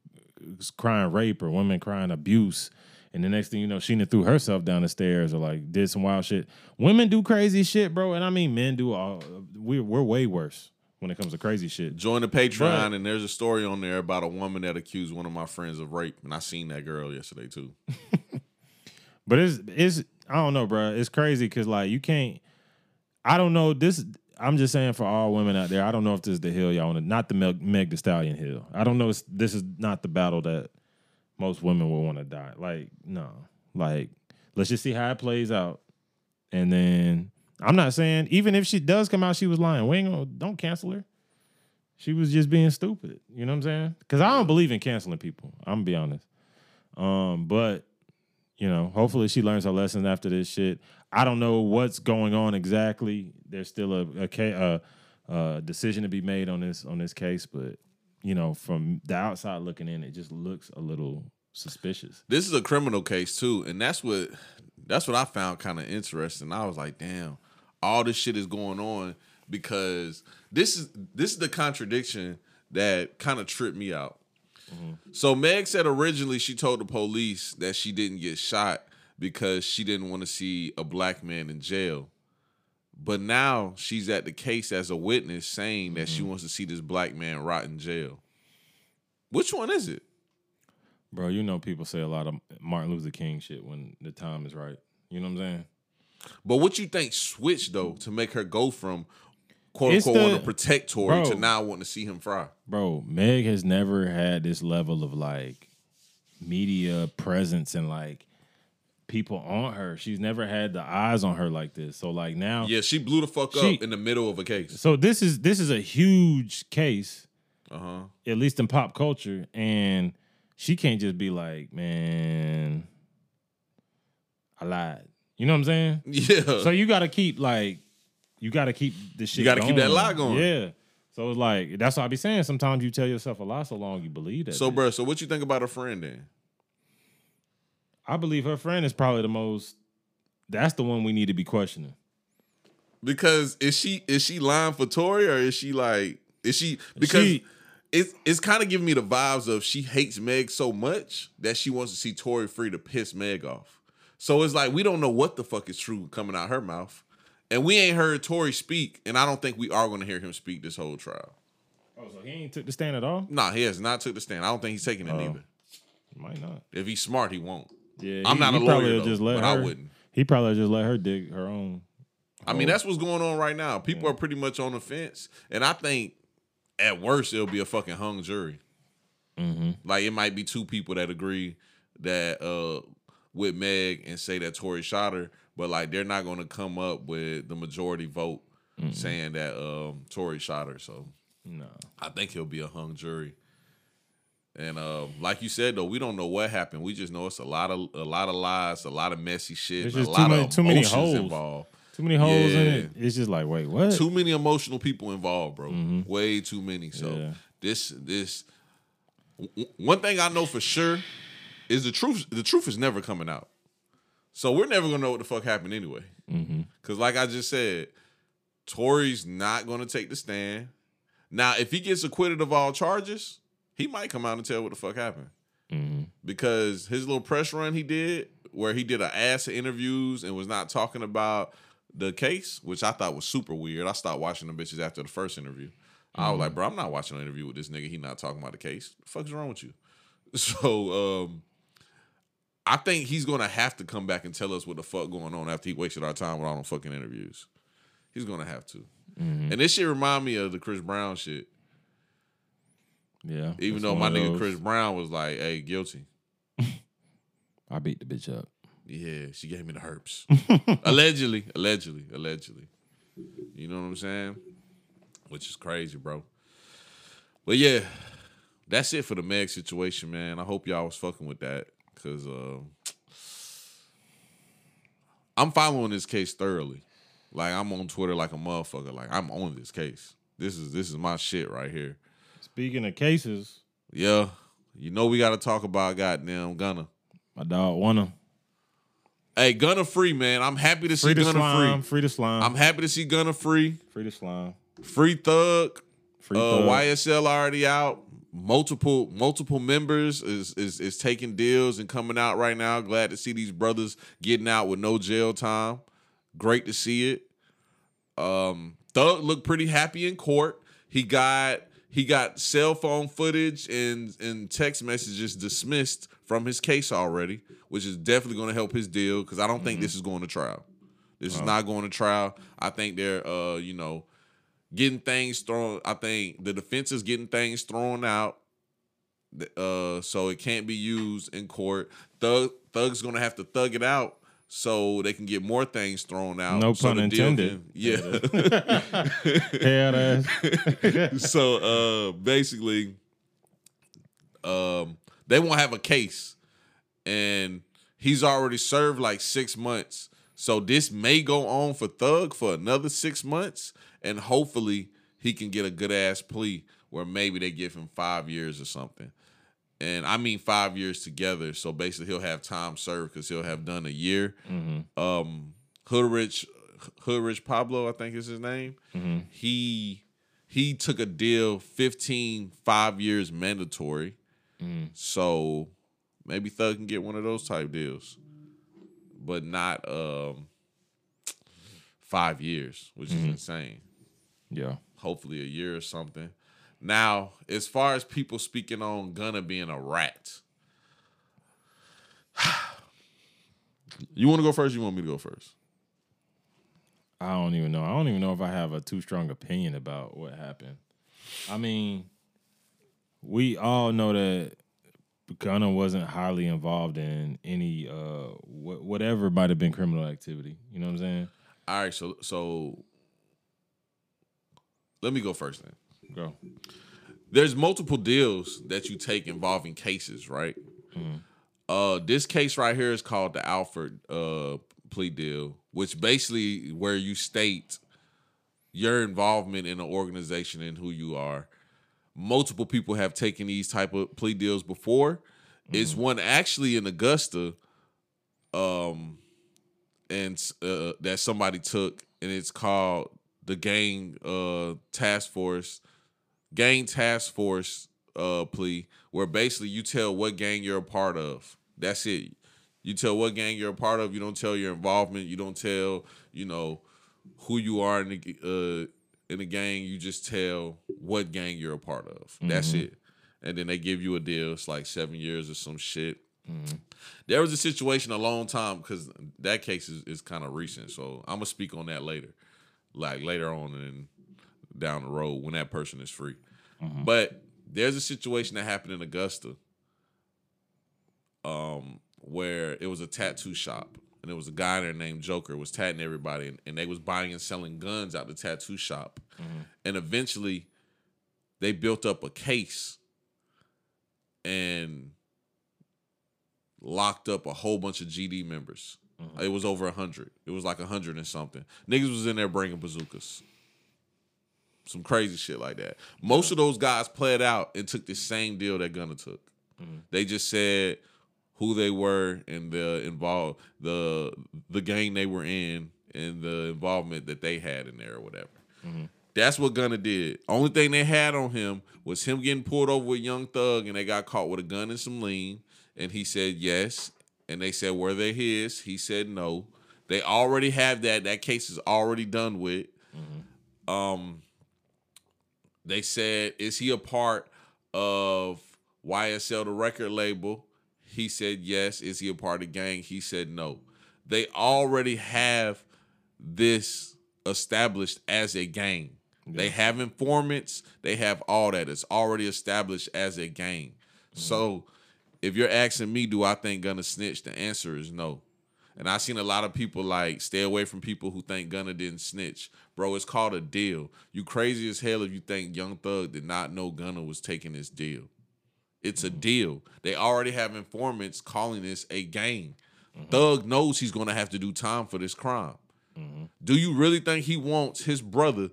crying rape or women crying abuse. And the next thing you know, Sheena threw herself down the stairs or like did some wild shit. Women do crazy shit, bro. And I mean, men do all. We're we're way worse when it comes to crazy shit. Join the Patreon, But- and there's a story on there about a woman that accused one of my friends of rape, and I seen that girl yesterday too. But it's it's I don't know, bro. It's crazy because like you can't. I don't know this. I'm just saying for all women out there. I don't know if this is the hill y'all want to. Not the Meg, Meg the Stallion hill. I don't know. If this is not the battle that most women will want to die. Like no. Like let's just see how it plays out, and then I'm not saying even if she does come out, she was lying. We ain't gonna don't cancel her. She was just being stupid. You know what I'm saying? Because I don't believe in canceling people. I'm gonna be honest. Um, but you know, hopefully she learns her lesson after this shit. I don't know what's going on exactly. There's still a a, a, a decision to be made on this on this case, but you know, from the outside looking in, it just looks a little suspicious. This is a criminal case too, and that's what that's what I found kind of interesting. I was like, damn, all this shit is going on because this is this is the contradiction that kind of tripped me out. Mm-hmm. So Meg said originally she told the police that she didn't get shot because she didn't want to see a black man in jail. But now she's at the case as a witness saying that she mm-hmm. wants to see this black man rot in jail. Which one is it? Bro, you know people say a lot of Martin Luther King shit when the time is right. You know what I'm saying? But what you think switched though to make her go from quote It's unquote the- want to protect Tory to Bro. now wanting to see him fry? Bro, Meg has never had this level of like media presence and like people on her. She's never had the eyes on her like this. So like now Yeah, she blew the fuck She- up in the middle of a case. So this is this is a huge case, Uh huh. at least in pop culture, and she can't just be like, man, I lied. You know what I'm saying? Yeah. So you got to keep like, you got to keep the shit. You gotta keep that lie going. Yeah. So it's like that's what I be saying. Sometimes you tell yourself a lie so long you believe that. so, bitch. bro, so what you think about her friend then? I believe her friend is probably the most. That's the one we need to be questioning. Because is she is she lying for Tory or is she like is she because She- it's it's kind of giving me the vibes of she hates Meg so much that she wants to see Tory free to piss Meg off. So it's like we don't know what the fuck is true coming out her mouth. And we ain't heard Tory speak, and I don't think we are gonna hear him speak this whole trial. Oh, so he ain't took the stand at all? Nah, he has not took the stand. I don't think he's taking it Oh. either. Might not. If he's smart, he won't. Yeah, I'm not he a probably lawyer, would just though, let but I wouldn't. He probably just let her dig her own. I mean, that's what's going on right now. People are pretty much on the fence, and I think at worst it'll be a fucking hung jury. Like it might be two people that agree that uh with Meg and say that Tory shot her, but like they're not going to come up with the majority vote saying that um Tory shot her. So No. I think he'll be a hung jury. And uh, like you said though, we don't know what happened. We just know it's a lot of a lot of lies, a lot of messy shit, a lot many- of too many holes. involved. Too many holes in Yeah. it. It's just like, wait, what? Too many emotional people involved, bro. Way too many. So Mm-hmm. Yeah. this this w- one thing I know for sure is the truth. The truth is never coming out. So we're never gonna know what the fuck happened anyway. Mm-hmm. Because like I just said, Tory's not gonna take the stand. Now, if he gets acquitted of all charges, he might come out and tell what the fuck happened. Mm-hmm. Because his little press run he did, where he did an ass of interviews and was not talking about the case, which I thought was super weird. I stopped watching the bitches after the first interview. I was like, bro, I'm not watching an interview with this nigga. He not talking about the case. The fuck's wrong with you? So um I think he's gonna have to come back and tell us what the fuck going on after he wasted our time with all them fucking interviews. He's gonna have to. Mm-hmm. And this shit remind me of the Chris Brown shit. Yeah. Even though my nigga. Chris Brown was like, hey, guilty. I beat the bitch up. Yeah, she gave me the herpes. allegedly, allegedly, allegedly. You know what I'm saying? Which is crazy, bro. But yeah, that's it for the Meg situation, man. I hope y'all was fucking with that. Cause uh, I'm following this case thoroughly. Like I'm on Twitter like a motherfucker. Like I'm on this case. This is this is my shit right here. Speaking of cases, Yeah. You know we gotta talk about goddamn Gunna. my dog wanna. Hey, Gunna free, man. I'm happy to see Free Gunna slime. free. Free the slime. I'm happy to see Gunna free. free the slime. Free Thug. Free uh, thug. YSL already out. Multiple multiple members is, is is taking deals and coming out right now. Glad to see these brothers getting out with no jail time. Great to see it. Um, Thug looked pretty happy in court. He got he got cell phone footage and and text messages dismissed from his case already, which is definitely going to help his deal because I don't think this is going to trial. This is not going to trial. I think they're uh you know getting things thrown. I think the defense is getting things thrown out. Uh, so it can't be used in court. Thug Thug's gonna have to thug it out so they can get more things thrown out. No so pun intended. can- yeah. Head ass. so uh basically um they won't have a case and he's already served like six months so this may go on for thug for another six months and hopefully he can get a good ass plea where maybe they give him five years or something. And i mean five years together so basically he'll have time served because he'll have done a year. Um hoodrich hoodrich pablo i think is his name. He he took a deal 15 five years mandatory. So maybe thug can get one of those type deals but not um five years which is insane Yeah. hopefully a year or something now as far as people speaking on gunna being a rat you want to go first you want me to go first I don't even know. I don't even know if I have a too strong opinion about what happened. I mean, we all know that Gunna wasn't highly involved in any uh wh- whatever might have been criminal activity. You know what I'm saying? all right so so let me go first then Go. there's multiple deals that you take involving cases, right? Uh, this case right here is called the Alford uh, plea deal, which basically where you state your involvement in an organization and who you are. Multiple people have taken these type of plea deals before. It's one actually in Augusta, um, and uh, that somebody took, and it's called the Gang uh, Task Force gang task force uh plea where basically you tell what gang you're a part of. That's it. You tell what gang you're a part of. You don't tell your involvement. You don't tell you know who you are in the uh in the gang. You just tell what gang you're a part of. That's it. And then they give you a deal. It's like seven years or some shit. There was a situation a long time because that case is, is kind of recent. So I'm gonna speak on that later, like later on and down the road when that person is free. But there's a situation that happened in Augusta, um, where it was a tattoo shop and there was a guy there named Joker was tatting everybody and, and they was buying and selling guns out the tattoo shop, and eventually they built up a case and locked up a whole bunch of GD members. It was over a hundred. It was like a hundred and something. Niggas was in there bringing bazookas. Some crazy shit like that. Most of those guys played out and took the same deal that Gunna took. They just said who they were and the involved the the gang they were in and the involvement that they had in there or whatever. That's what Gunna did. Only thing they had on him was him getting pulled over with Young Thug, and they got caught with a gun and some lean. And he said yes. And they said, were they his? He said no. They already have that. That case is already done with. Um, they said, is he a part of YSL, the record label? He said yes. Is he a part of the gang? He said no. They already have this established as a gang. They have informants, they have all that. It's already established as a gang. So if you're asking me, do I think Gunna snitch? The answer is no. And I've seen a lot of people like stay away from people who think Gunna didn't snitch. Bro, it's called a deal. You crazy as hell if you think Young Thug did not know Gunna was taking this deal. It's a mm-hmm. deal. They already have informants calling this a gang. Mm-hmm. Thug knows he's gonna have to do time for this crime. Mm-hmm. Do you really think he wants his brother,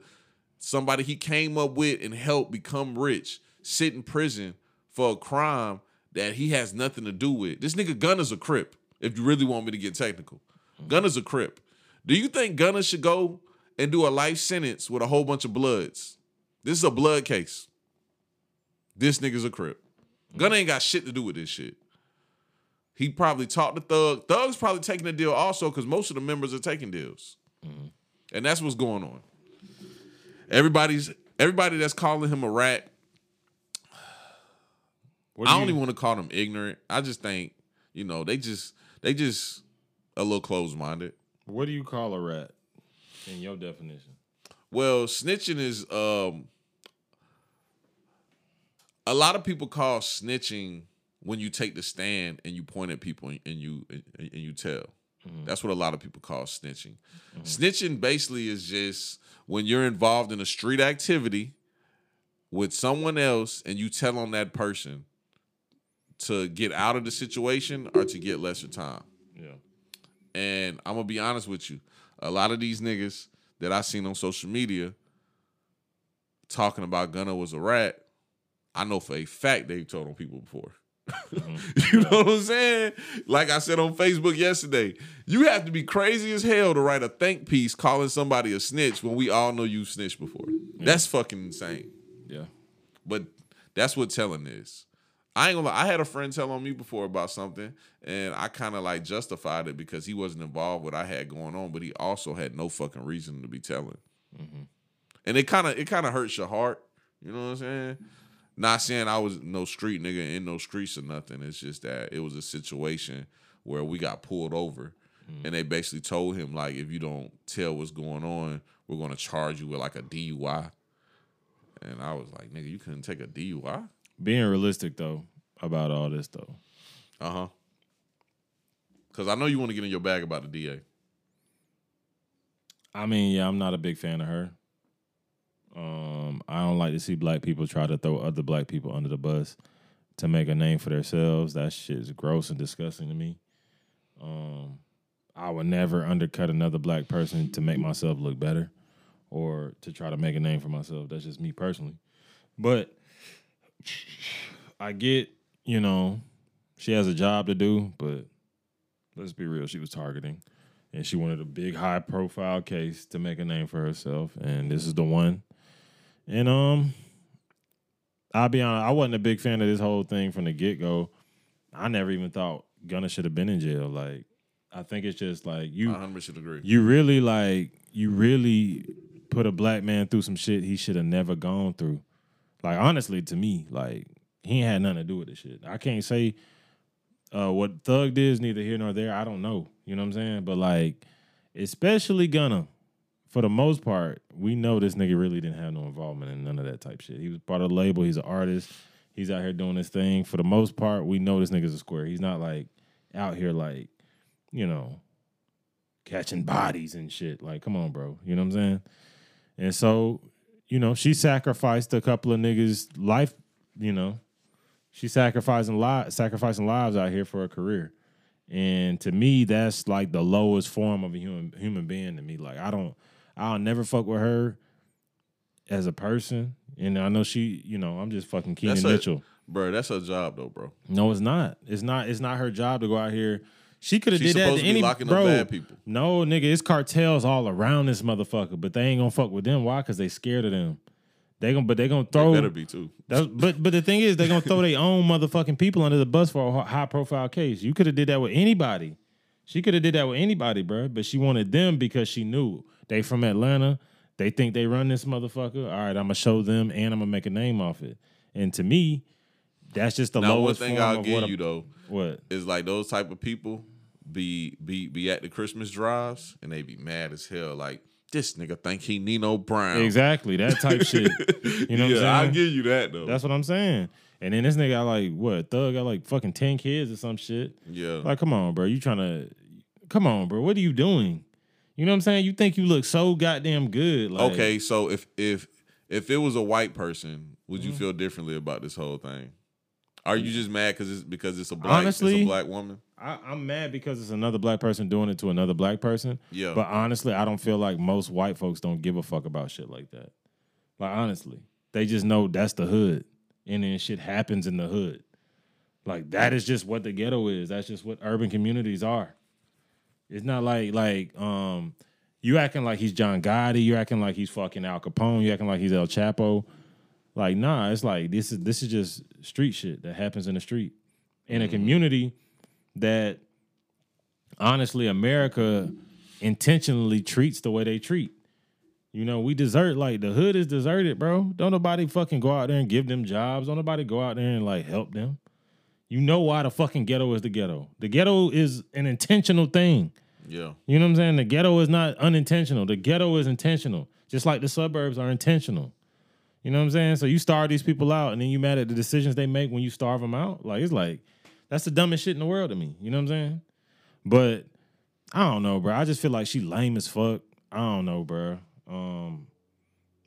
somebody he came up with and helped become rich, sit in prison for a crime that he has nothing to do with? This nigga Gunna's a crip. If you really want me to get technical, mm-hmm. Gunna's a crip. Do you think Gunna should go and do a life sentence with a whole bunch of bloods? This is a blood case. This nigga's a crip. Mm-hmm. Gunna ain't got shit to do with this shit. He probably talked to Thug. Thug's probably taking a deal also because most of the members are taking deals. Mm-hmm. And that's what's going on. Everybody's everybody that's calling him a rat. What I do don't you- even want to call them ignorant. I just think, you know, they just they just a little closed minded. What do you call a rat in your definition? Well, snitching is um a lot of people call snitching when you take the stand and you point at people and you and, and you tell. That's what a lot of people call snitching. Snitching basically is just when you're involved in a street activity with someone else and you tell on that person to get out of the situation or to get lesser time. Yeah. And I'm gonna be honest with you, a lot of these niggas that I seen on social media talking about Gunna was a rat, I know for a fact they've told on people before. Mm-hmm. you know what I'm saying? Like I said on Facebook yesterday, you have to be crazy as hell to write a think piece calling somebody a snitch when we all know you snitched before. That's fucking insane. Yeah. But that's what telling is. I ain't gonna lie. I had a friend tell on me before about something, and I kind of like justified it because he wasn't involved with what I had going on, but he also had no fucking reason to be telling. Mm-hmm. And it kind of it kind of hurts your heart. You know what I'm saying? Not saying I was no street nigga in no streets or nothing. It's just that it was a situation where we got pulled over, mm. and they basically told him like, if you don't tell what's going on, we're gonna charge you with like a DUI. And I was like, nigga, you couldn't take a DUI? Being realistic though about all this though. Uh huh. Cause I know you want to get in your bag about the DA. I mean, yeah, I'm not a big fan of her. Um, I don't like to see black people try to throw other black people under the bus to make a name for themselves. That shit is gross and disgusting to me. Um, I would never undercut another black person to make myself look better or to try to make a name for myself. That's just me personally. But I get, you know, she has a job to do, but let's be real, she was targeting. And she wanted a big high profile case to make a name for herself and this is the one. And um i'll be honest i wasn't a big fan of this whole thing from the get-go. I never even thought gunna should have been in jail. Like i think it's just like you I 100 should agree. you really like you really put a black man through some shit he should have never gone through like honestly to me like he ain't had nothing to do with this shit i can't say uh, what Thug did is neither here nor there. I don't know. You know what I'm saying? But like, especially Gunna, for the most part, we know this nigga really didn't have no involvement in none of that type shit. He was part of the label. He's an artist. He's out here doing his thing. For the most part, we know this nigga's a square. He's not like out here like, you know, catching bodies and shit. Like, come on, bro. You know what I'm saying? And so, you know, she sacrificed a couple of niggas' life, you know, she's sacrificing lives, sacrificing lives out here for a career. And to me, that's like the lowest form of a human human being to me. Like I don't, I'll never fuck with her as a person. And I know she, you know, I'm just fucking Keenan Mitchell. Bro, that's her job though, bro. No, it's not. It's not. It's not her job to go out here. She could have did that supposed to to be any locking up bro. bad people. No, nigga, it's cartels all around this motherfucker, but they ain't gonna fuck with them. Why? Because they scared of them. They gonna, but they gonna They throw. better be too. But but the thing is, they're gonna throw their own motherfucking people under the bus for a high profile case. You could have did that with anybody. She could have did that with anybody, bro. But she wanted them because she knew they from Atlanta. They think they run this motherfucker. All right, I'm gonna show them and I'm gonna make a name off it. And to me, that's just the Now, one lowest thing form I'll of give a- you though What? is like those type of people be be be at the Christmas drives and they be mad as hell. Like this nigga think he Nino Brown. Exactly that type shit. You know what I'm yeah, I'll give you that though. That's what I'm saying. And then this nigga got like what? Thug got like fucking ten kids or some shit. yeah. Like, come on, bro. You trying to? Come on, bro. What are you doing? You know what I'm saying? You think you look so goddamn good? Like, okay, so if if if it was a white person, would Mm-hmm. you feel differently about this whole thing? Are you just mad because it's because it's a black it's a black woman? I, I'm mad because it's another black person doing it to another black person. Yeah. But honestly, I don't feel like most white folks don't give a fuck about shit like that. Like honestly, they just know that's the hood, and then shit happens in the hood. Like that is just what the ghetto is. That's just what urban communities are. It's not like like um you acting like he's John Gotti, you acting like he's fucking Al Capone, you acting like he's El Chapo. Like, nah, it's like this is this is just street shit that happens in the street. In a mm-hmm. community that honestly America intentionally treats the way they treat. You know, we desert like the hood is deserted, bro. Don't nobody fucking go out there and give them jobs. Don't nobody go out there and like help them. You know why the fucking ghetto is the ghetto. The ghetto is an intentional thing. Yeah. You know what I'm saying? The ghetto is not unintentional. The ghetto is intentional. Just like the suburbs are intentional. You know what I'm saying? So you starve these people out and then you mad at the decisions they make when you starve them out? Like it's like that's the dumbest shit in the world to me. You know what I'm saying? But I don't know, bro. I just feel like she lame as fuck. I don't know, bro. Um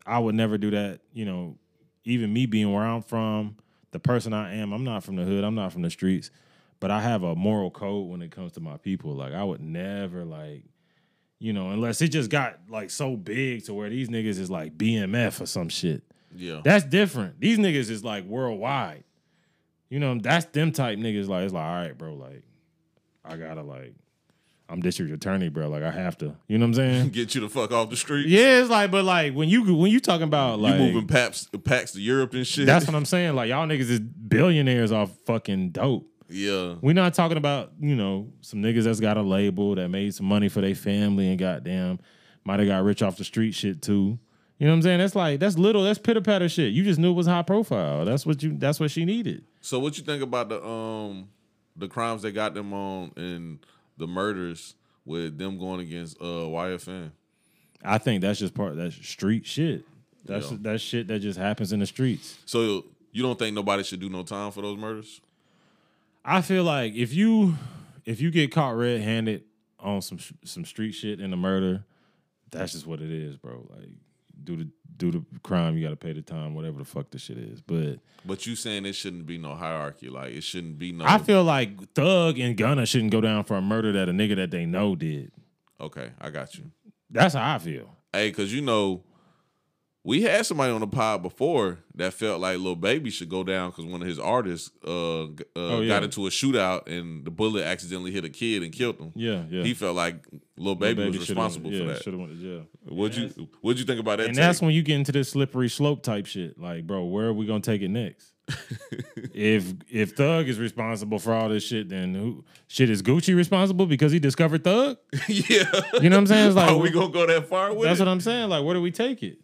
I would never do that, you know, even me being where I'm from, the person I am, I'm not from the hood, I'm not from the streets, but I have a moral code when it comes to my people. Like I would never like you know, unless it just got like so big to where these niggas is like BMF or some shit. Yeah. That's different. These niggas is like worldwide. You know, that's them type niggas. Like it's like, all right, bro. Like, I gotta like, I'm district attorney, bro. Like, I have to. You know what I'm saying? Get you the fuck off the street. yeah, it's like, but like when you when you talking about You like moving packs packs to Europe and shit. that's what I'm saying. Like y'all niggas is billionaires off fucking dope. yeah. We're not talking about, you know, some niggas that's got a label that made some money for their family and goddamn might have got rich off the street shit too. You know what I'm saying? That's like that's little, that's pitter patter shit. You just knew it was high profile. That's what you that's what she needed. So what you think about the um the crimes they got them on and the murders with them going against uh YFN? I think that's just part that's street shit. That's Yeah. that shit that just happens in the streets. So you don't think nobody should do no time for those murders? I feel like if you if you get caught red handed on some some street shit in a murder, that's just what it is, bro. Like do the do the crime, you got to pay the time, whatever the fuck the shit is. But But you saying it shouldn't be no hierarchy, like it shouldn't be no. I feel like Thug and Gunna shouldn't go down for a murder that a nigga that they know did. okay, I got you. That's how I feel. Hey, because you know, we had somebody on the pod before that felt like Lil Baby should go down because one of his artists uh, uh Oh, yeah. got into a shootout and the bullet accidentally hit a kid and killed him. Yeah, yeah. He felt like Lil Baby, was responsible for that. Should have went to jail. What'd you What'd you think about that? And take? that's when you get into this slippery slope type shit. Like, bro, where are we gonna take it next? if if Thug is responsible for all this shit, then who shit is Gucci responsible because he discovered Thug? yeah. You know what I'm saying? It's like Are we gonna go that far with that's it? what I'm saying. Like, where do we take it?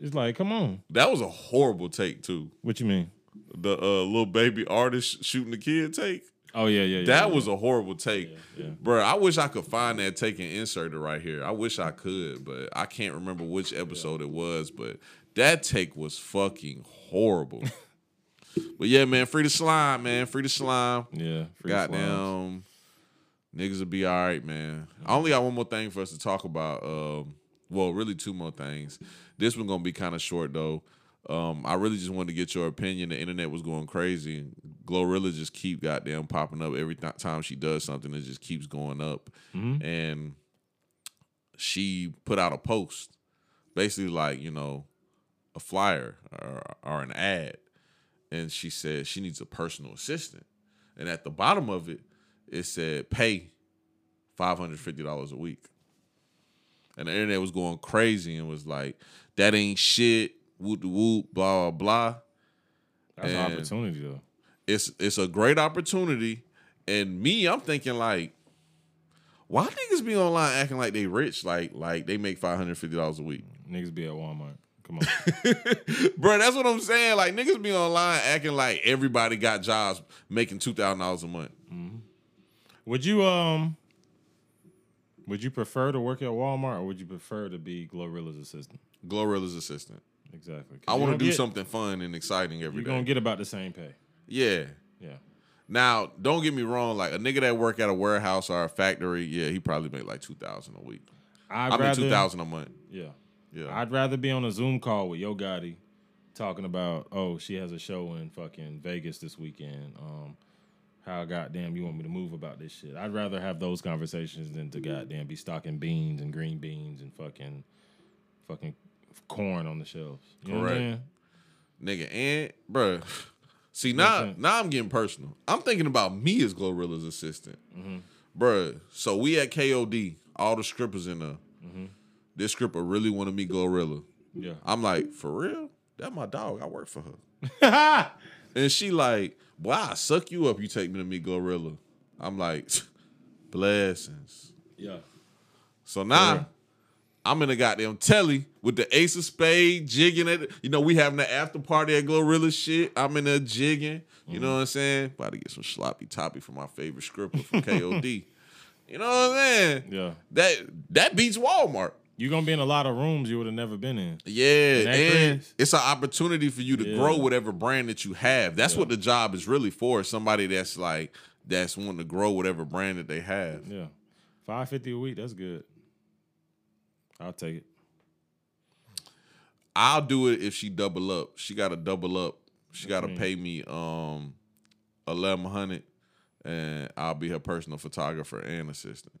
It's like, come on. that was a horrible take too. What you mean? The uh, Lil Baby artist shooting the kid take. Oh yeah, yeah, yeah. That yeah. was a horrible take, yeah. bro. I wish I could find that take and insert it right here. I wish I could, but I can't remember which episode it was. But that take was fucking horrible. but yeah, man, free the slime, man, free the slime. yeah. free. Goddamn, niggas will be all right, man. I only got one more thing for us to talk about. Um, well, really two more things. This one gonna be kind of short though. Um, I really just wanted to get your opinion. The internet was going crazy. Glorilla just keep goddamn popping up every th- time she does something. It just keeps going up, and she put out a post, basically like you know, a flyer or, or an ad, and she said she needs a personal assistant. And at the bottom of it, it said pay five hundred fifty dollars a week. And the internet was going crazy and was like, "That ain't shit." Whoop whoop, blah blah blah. That's an opportunity though. It's it's a great opportunity. And me, I'm thinking like, why niggas be online acting like they rich, like like they make five hundred fifty dollars a week, Niggas be at Walmart. Come on. bro? That's what I'm saying. Like niggas be online acting like everybody got jobs making two thousand dollars a month. would you um would you prefer to work at Walmart or would you prefer to be Glorilla's assistant? Glorilla's assistant. Exactly. I want gonna do get- something fun and exciting every You're day. gonna get about the same pay. yeah. Yeah. Now, don't get me wrong. Like a nigga that work at a warehouse or a factory, yeah, he probably make like two thousand a week. I'd I mean, rather two thousand a month. Yeah. Yeah. I'd rather be on a Zoom call with Yo Gotti talking about, oh, she has a show in fucking Vegas this weekend. Um, how goddamn you want me to move about this shit? I'd rather have those conversations than to goddamn be stocking beans and green beans and fucking fucking corn on the shelves. You know what I'm Correct. nigga. And bruh, See know what I'm now, now I'm getting personal. I'm thinking about me as Glorilla's assistant, Mm-hmm. bruh. So we at KOD, all the strippers in there. Mm-hmm. This stripper really wanted me meet Glorilla. Yeah. I'm like, for real? That my dog. I work for her. And she like, boy, I suck you up. You take me to meet Glorilla. I'm like, blessings. yeah. So now. I'm in the goddamn telly with the ace of spade jigging it. You know, we having the after party at Glorilla shit. I'm in there jigging. You know what I'm saying? About to get some sloppy toppy from my favorite stripper from KOD. You know what I'm saying? Yeah. That that beats Walmart. You're gonna be in a lot of rooms you would have never been in. Yeah, and Chris? it's an opportunity for you to Yeah. grow whatever brand that you have. That's what the job is really for. Somebody that's like that's wanting to grow whatever brand that they have. Yeah. Five fifty a week, that's good. I'll take it. I'll do it if she double up. She got to double up. She got to pay me um eleven hundred, and I'll be her personal photographer and assistant.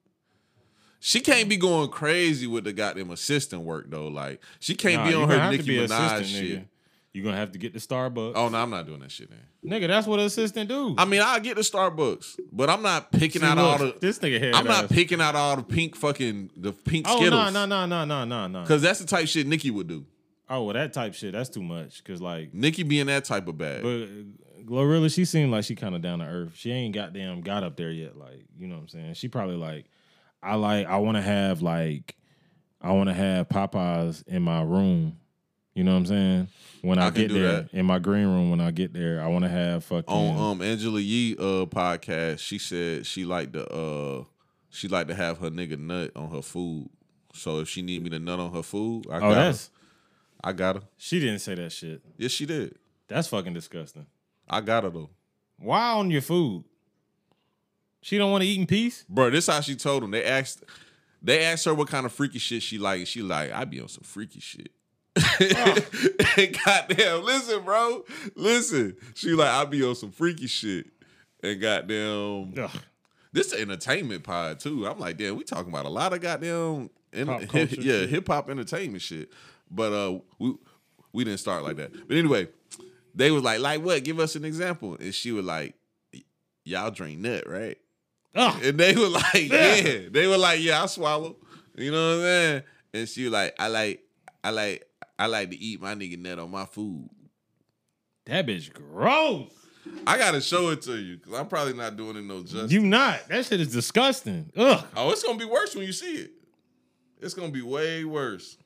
She can't be going crazy with the goddamn assistant work though. Like she can't Nah, be on her Nicki Minaj shit. nigga. You're gonna have to get the Starbucks. Oh no, I'm not doing that shit. Then. Nigga, that's what an assistant do. I mean, I get the Starbucks, but I'm not picking See, out all the. this nigga head I'm not picking out all the pink fucking the pink Oh Skittles. no no no no no no no. Because that's the type shit Nicki would do. Oh well, that type shit. That's too much. Cause like, Nicki being that type of bad. but uh, Glorilla, she seemed like she kind of down to earth. She ain't goddamn got up there yet. Like, you know what I'm saying? She probably like, I like, I want to have like, I want to have Popeyes in my room. You know what I'm saying? When I, I get there that. in my green room, when I get there, I want to have fucking. on um Angela Yee uh podcast, she said she liked to uh she like to have her nigga nut on her food. So if she need me to nut on her food, I oh, got her. I got her. she didn't say that shit. Yes, she did. That's fucking disgusting. I got her though. Why on your food? She don't want to eat in peace. Bro, this how she told them. They asked they asked her what kind of freaky shit she like. She like, I be on some freaky shit. And goddamn, listen, bro. Listen. She like, I be on some freaky shit. And goddamn Ugh. This entertainment pod too. I'm like, damn, we talking about a lot of goddamn in, hip, yeah, hip hop entertainment shit. But uh we we didn't start like that. But anyway, they was like, like what? Give us an example. And she was like, Y'all drink nut, right? Ugh. And they were like, Yeah. They were like, Yeah, I swallow. You know what I'm saying? And she was like, I like, I like, I like to eat my nigga nut on my food. That bitch gross. I gotta show it to you because I'm probably not doing it no justice. You not. That shit is disgusting. Ugh. Oh, it's gonna be worse when you see it. It's gonna be way worse.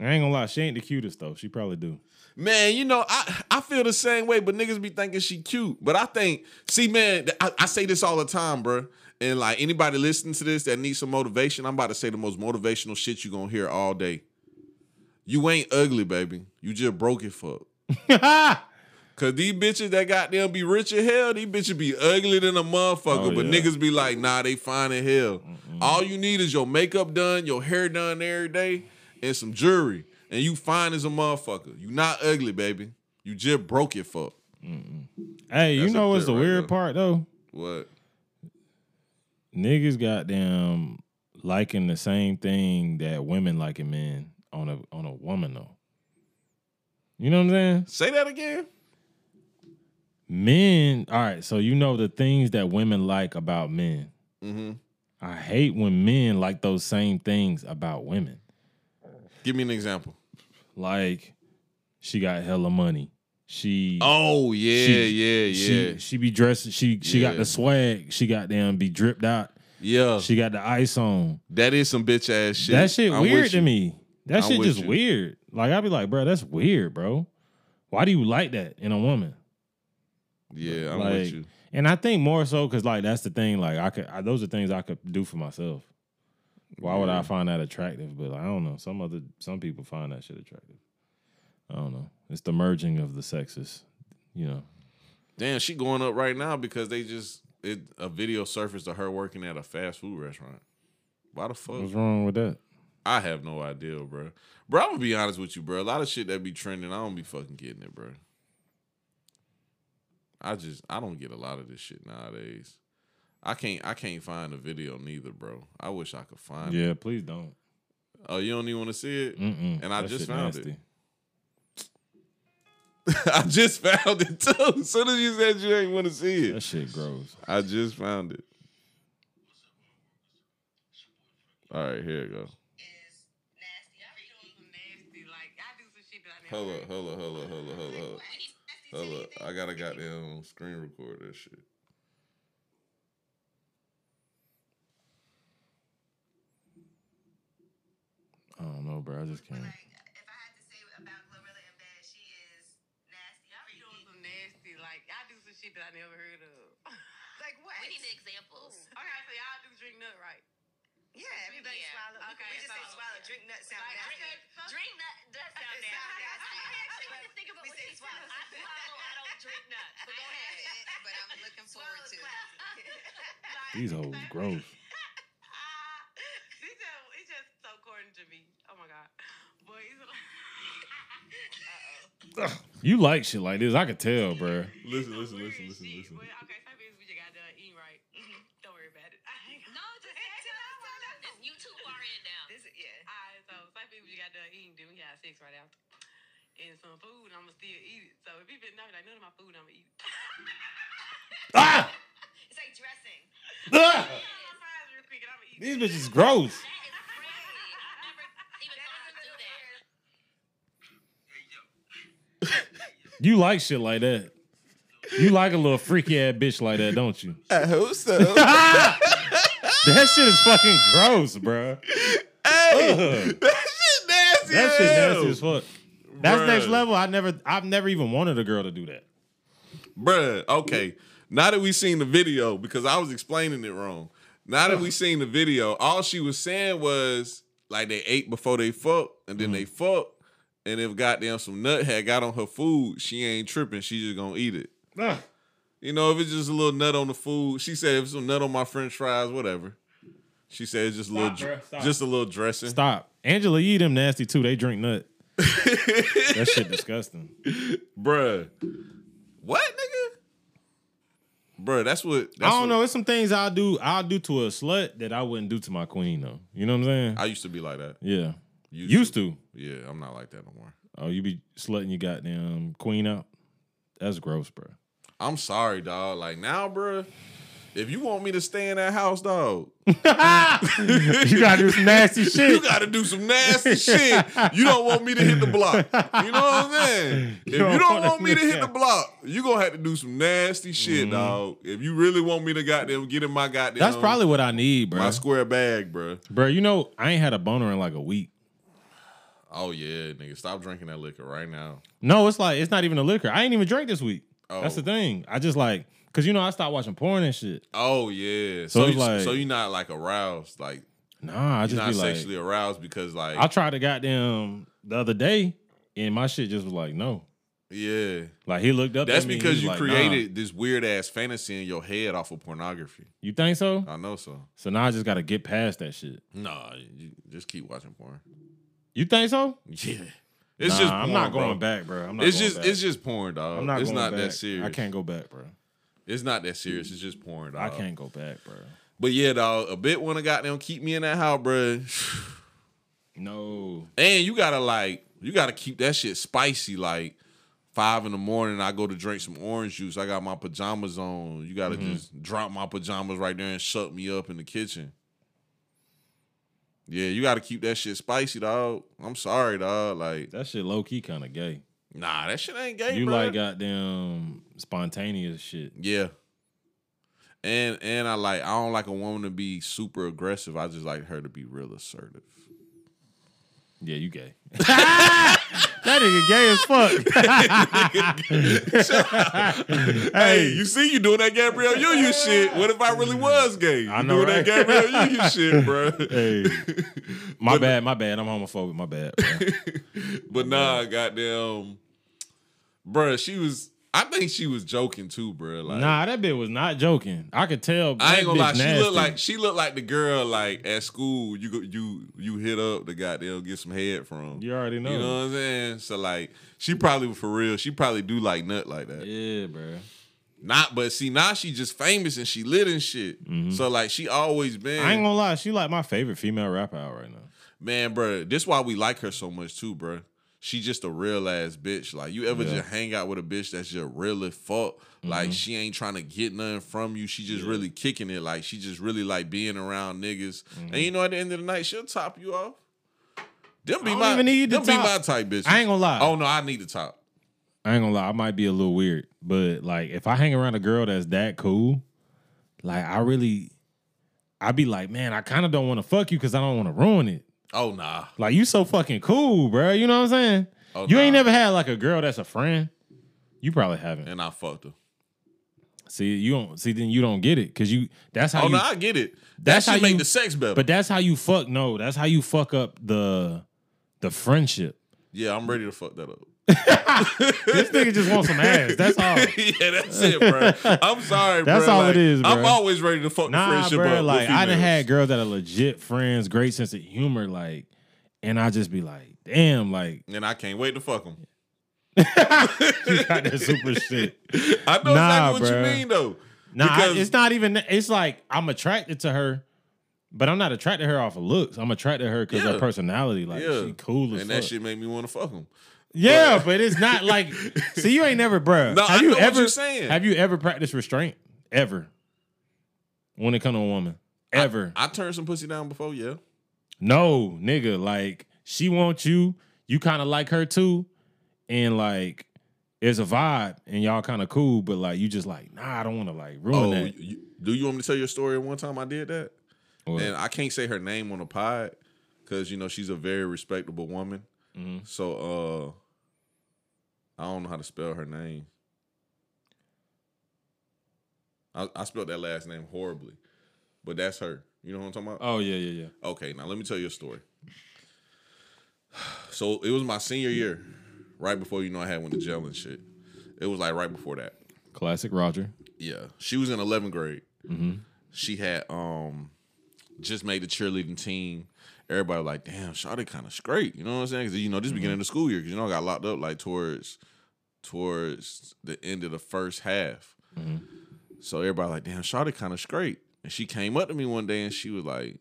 I ain't gonna lie. She ain't the cutest though. She probably do. Man, you know, I, I feel the same way, but niggas be thinking she cute. But I think, see, man, I, I say this all the time, bro. And like anybody listening to this that needs some motivation, I'm about to say the most motivational shit you gonna hear all day. You ain't ugly, baby. You just broke it fuck. Cause these bitches that got them be rich as hell, these bitches be ugly than a motherfucker. Oh, but yeah. niggas be like, nah, they fine as hell. All you need is your makeup done, your hair done every day, and some jewelry. And you fine as a motherfucker. You not ugly, baby. You just broke it fuck. Hey, you That's a know what's the right weird there. part though? What? Niggas got goddamn liking the same thing that women like in men on a on a woman though. You know what I'm saying? Say that again? Men, all right, so you know the things that women like about men. Mm-hmm. I hate when men like those same things about women. Give me an example. Like, she got hella money. She Oh yeah, she, yeah, yeah. She she be dressed. She she got the swag. She got them be dripped out. yeah. She got the ice on. that is some bitch ass shit. that shit I'm weird to you. me. That I'm shit just you. weird. Like I'd be like, bro, that's weird, bro. Why do you like that in a woman? Yeah, I'm like, with you. And I think more so because like that's the thing. Like I could, I, those are things I could do for myself. Why would I find that attractive? But I don't know. Some other, some people find that shit attractive. I don't know. It's the merging of the sexes. You know. Damn, she going up right now because they just it a video surfaced of her working at a fast food restaurant. Why the fuck? What's wrong with that? I have no idea, bro. Bro, I'm gonna be honest with you, bro. A lot of shit that be trending, I don't be fucking getting it, bro. I just I don't get a lot of this shit nowadays. I can't I can't find a video neither, bro. I wish I could find it. Yeah, please don't. Oh, you don't even want to see it? Mm-mm. And I just found it. I just found it too. As soon as you said you ain't want to see it, That shit gross. I just found it. All right, here you go. is nasty. I be doing some nasty. Like I do some shit that I never. Hold up, hold up, hold up, hold up, hold up, hold up. Hold up. I gotta goddamn screen record that shit. I don't know, bro. I just can't. Like if I had to say about Glorilla and Bad, she is nasty. I be doing some nasty. Like I do some shit that I never heard of. like what? We need examples. Okay, so y'all do drink nut right? Yeah, everybody Yeah. swallow. Okay, we just say so- swallow. Drink nut sound Like, nasty. okay, Drink nut does sound It nasty. nasty. I actually But didn't think about we what say they swallow. swallow. I swallow, I don't drink nuts. But go I ahead. haven't, but I'm looking forward to. Like, These hoes gross. Like. You like shit like this. I could tell, bro. Listen, listen, listen, listen, listen. Okay, some bitches we just got done eating right. Don't worry about it. No, just ask it out. This- You too far in now. This, yeah. Alright, so some people we got done eating, then we had sex right after. And some food, I'ma still eat it. So if you been knowing like none of my food, I'ma eat it. Ah! It's like dressing. Ah! My fries real quick and I'ma eat These bitches gross. That is crazy. I never even thought to do that. You like shit like that. You like a little freaky ass bitch like that, don't you? I hope so. That shit is fucking gross, bro. hey, Ugh. that shit nasty. That shit hell. nasty as fuck. That's Bruh. next level. I never, I've never even wanted a girl to do that. Bruh, okay. Now that we seen the video, because I was explaining it wrong. Now that we seen the video, all she was saying was like they ate before they fucked, and then Mm-hmm. they fucked, and if goddamn some nut had got on her food, she ain't tripping. She just gonna eat it. Nah. You know, if it's just a little nut on the food, she said if it's some nut on my French fries, whatever. She said it's just a little, Stop, bruh. Stop. just a little dressing. Stop. Angela Yee them nasty too. They drink nut. that shit disgusting. Bruh. What, nigga? Bruh, that's what. That's I don't what- know. It's some things I'll do. I'll do to a slut that I wouldn't do to my queen though. You know what I'm saying? I used to be like that. yeah. Used to. Yeah, I'm not like that no more. Oh, you be slutting your goddamn queen out. That's gross, bro. I'm sorry, dog. Like now, bruh, if you want me to stay in that house, dog, you gotta do some nasty shit. you got to do some nasty shit. You don't want me to hit the block. You know what I'm saying? If you don't wanna me to hit the block, you gonna have to do some nasty shit, Mm-hmm. dog. If you really want me to goddamn get in my goddamn, That's probably what I need, bro. my square bag, bro. Bro, you know I ain't had a boner in like a week. Oh yeah, nigga, stop drinking that liquor right now. No, it's like it's not even a liquor. I ain't even drink this week. That's Oh. the thing. I just like because you know I stopped watching porn and shit. Oh yeah, So so you, like- so you're not like aroused, like Nah, I just not be like, sexually aroused because like I tried to goddamn the other day, and my shit just was like, no. yeah. Like he looked up. That's at me, because you like, nah. created this weird ass fantasy in your head off of pornography. You think so? I know so. So now I just got to get past that shit. Nah, you just keep watching porn. You think so? Yeah, it's Nah, just. I'm porn, not bro. going back, bro. I'm not. It's just back. it's just porn, dog. I'm not. it's not back. that serious. I can't go back, bro. It's not that serious. It's just porn, dog. I can't go back, bro. But yeah, dog. A bit wanna goddamn keep me in that house, bro. No. And you gotta like, you gotta keep that shit spicy. Like five in the morning, I go to drink some orange juice. I got my pajamas on. You gotta Mm-hmm. just drop my pajamas right there and shut me up in the kitchen. Yeah, you gotta keep that shit spicy, dog. I'm sorry, dog. Like, That shit low key kind of gay. nah, that shit ain't gay, you bro. like goddamn spontaneous shit. Yeah. And and I like I don't like a woman to be super aggressive. I just like her to be real assertive. Yeah, you gay. that nigga gay as fuck. Hey, you see you doing that Gabrielle Union shit. What if I really was gay? I You know, doing right? that Gabrielle Union shit, bro. Hey, my bad, my bad. I'm homophobic. My bad. bro. But nah, goddamn, bruh, she was. I think she was joking too, bruh. Like, nah, that bitch was not joking. I could tell. I ain't gonna lie. She nasty. looked like she looked like the girl like at school. You go, you you hit up the goddamn get some head from. You already know. You know what I'm saying? So like, she probably for real. She probably do like nut like that. Yeah, bro. Not, but see now she just famous and she lit and shit. So like she always been. Mm-hmm. I ain't gonna lie. She like my favorite female rapper out right now. Man, bro, this why we like her so much too, bro. She just a real ass bitch. Like you ever Yeah. just hang out with a bitch that's just really fuck. Like Mm-hmm. she ain't trying to get nothing from you. She just really kicking it. Like she just really like being around niggas. Mm-hmm. And you know, at the end of the night, she'll top you off. Them be my even need the them be top. my type bitch. I ain't gonna lie. Oh no, I need the top. I ain't gonna lie, I might be a little weird, but like if I hang around a girl that's that cool, like I really, I be like, man, I kind of don't want to fuck you because I don't want to ruin it. Oh nah. Like you so fucking cool, bro. You know what I'm saying? Oh, you ain't never had like a girl that's a friend. You probably haven't. And I fucked her. See, you don't see then you don't get it because you. That's how Oh you. no, I get it. That That's should how make you- the sex better. but that's how you fuck. No, that's how you fuck up the the friendship. yeah, I'm ready to fuck that up. This nigga just wants some ass. That's all. yeah, that's it, bro. I'm sorry, That's all Like, it is, I'm always ready to fuck the Nah, friendship bro. up. Like I done had girls that are legit friends, great sense of humor, like, and I just be like, damn, like and I can't wait to fuck them. you got that super shit. I know Nah, exactly what you mean, though. Nah, I- it's not even. It's like I'm attracted to her, but I'm not attracted to her off of looks. I'm attracted to her because Yeah. her personality. Like Yeah, she cool as fuck. and fuck. that shit made me want to fuck them. Yeah, but it's not like. see, you ain't never, bruh. No, have I you know what ever? you're saying. Have you ever practiced restraint? Ever? When it come to a woman, ever? I turned some pussy down before, yeah. No, nigga. Like she wants you. You kind of like her too, and like it's a vibe, and y'all kind of cool. But like you just like, nah, I don't want to like ruin Oh, that. you, do you want me to tell your story? One time I did that, What? and I can't say her name on the pod because you know she's a very respectable woman. Mhm. So uh, I don't know how to spell her name. I, I spelled that last name horribly, but that's her. You know what I'm talking about? Oh yeah, yeah, yeah. Okay, now let me tell you a story. So it was my senior year, right before you know I had went to jail and shit. It was like right before that. Classic Roger. Yeah, she was in 11th grade. Mm-hmm. She had um just made the cheerleading team. Everybody was like, damn, Shawty kind of straight. You know what I'm saying? Because you know this beginning of the school year. Because you know I got locked up like towards towards the end of the first half. So everybody like, damn, Shawty kind of straight. And she came up to me one day and she was like,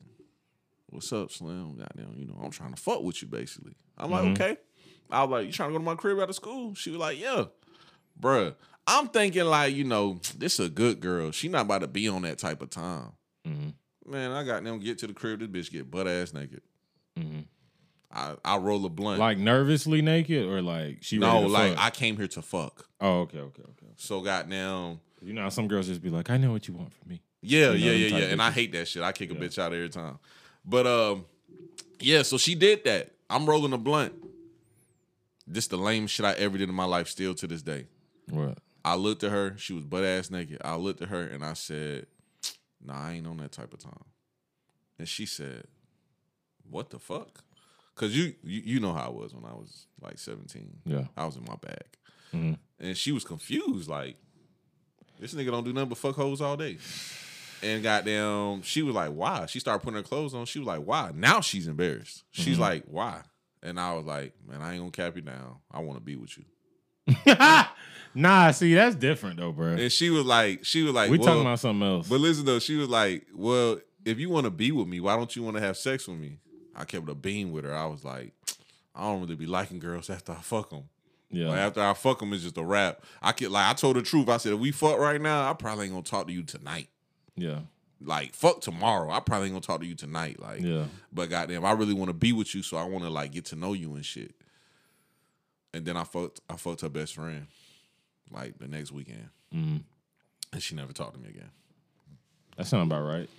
"What's up, Slim? Goddamn, you know I'm trying to fuck with you, basically." I'm like, okay. I was like, "You trying to go to my crib after school?" She was like, "Yeah." Bruh, I'm thinking like, you know, this a good girl. She not about to be on that type of time. Mm-hmm. Man, I got them get to the crib. This bitch get butt ass naked. Mhm. I I roll a blunt. Like nervously naked or like she no, like fuck? I came here to fuck. oh okay okay okay. So goddamn. You know some girls just be like, I know what you want from me. Yeah, You know, yeah, yeah, yeah. And I hate that shit. I kick a bitch out every time. But um, yeah. So she did that. I'm rolling a blunt. This the lamest shit I ever did in my life. Still to this day. What? I looked at her. She was butt ass naked. I looked at her and I said, "Nah, I ain't on that type of time." And she said, "What the fuck?" Cause you you, you know how I was when I was like 17. Yeah. I was in my bag, Mhm. and she was confused. Like, this nigga don't do nothing but fuck hoes all day. And goddamn, she was like, "Why?" She started putting her clothes on. She was like, "Why?" Now she's embarrassed. She's like, "Why?" And I was like, "Man, I ain't gonna cap you down. I want to be with you." nah, see, that's different though, bro. And she was like, she was like, we well, talking about something else. But listen though, she was like, "Well, if you want to be with me, why don't you want to have sex with me?" I kept a beam with her. I was like, "I don't really be liking girls after I fuck them. yeah. Like after I fuck them, it's just a wrap." I could like I told the truth. I said, "If we fuck right now, I probably ain't gonna talk to you tonight. yeah. Like fuck tomorrow, I probably ain't gonna talk to you tonight. Like, Yeah. but goddamn, I really want to be with you, so I want to like get to know you and shit." And then I fucked I fucked her best friend like the next weekend, Mhm. and she never talked to me again. That sounds about right.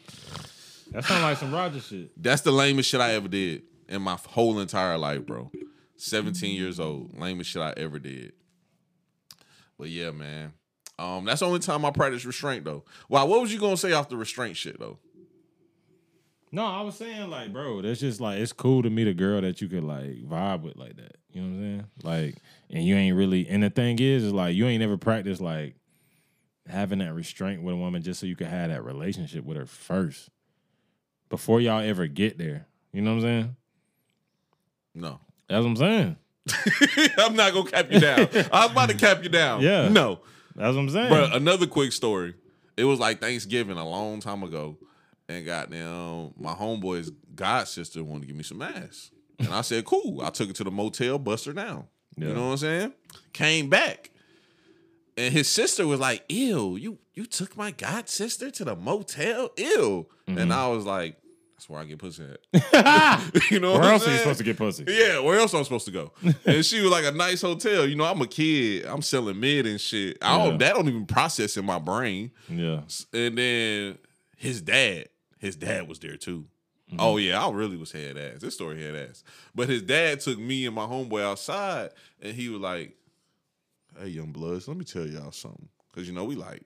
That sound like some Roger shit. That's the lamest shit I ever did in my whole entire life, bro. 17 years old, lamest shit I ever did. But yeah, man. Um, that's the only time I practice restraint though. Wow, what was you gonna say off the restraint shit though? No, I was saying like, bro, that's just like it's cool to meet a girl that you could like vibe with like that. You know what I'm saying? Like, and you ain't really. And the thing is, is like you ain't never practiced like having that restraint with a woman just so you could have that relationship with her first before y'all ever get there. You know what I'm saying? No. That's what I'm saying. I'm not gonna cap you down. I was about to cap you down. Yeah. No. That's what I'm saying. But another quick story. It was like Thanksgiving a long time ago. And goddamn, my homeboy's god sister wanted to give me some ass. And I said, cool. I took her to the motel, bust her down. Yeah. You know what I'm saying? Came back. And his sister was like, ew, you you took my god sister to the motel? Ew. Mm-hmm. And I was like, that's where I get pussy at. you know Where else are you supposed to get pussy? Yeah, where else I'm supposed to go? and she was like a nice hotel. You know, I'm a kid. I'm selling mid and shit. I don't Yeah. that don't even process in my brain. Yeah. And then his dad, his dad was there too. Mm-hmm. Oh yeah, I really was head ass. This story head ass. But his dad took me and my homeboy outside, and he was like, "Hey, young bloods, let me tell y'all something." Cause you know we like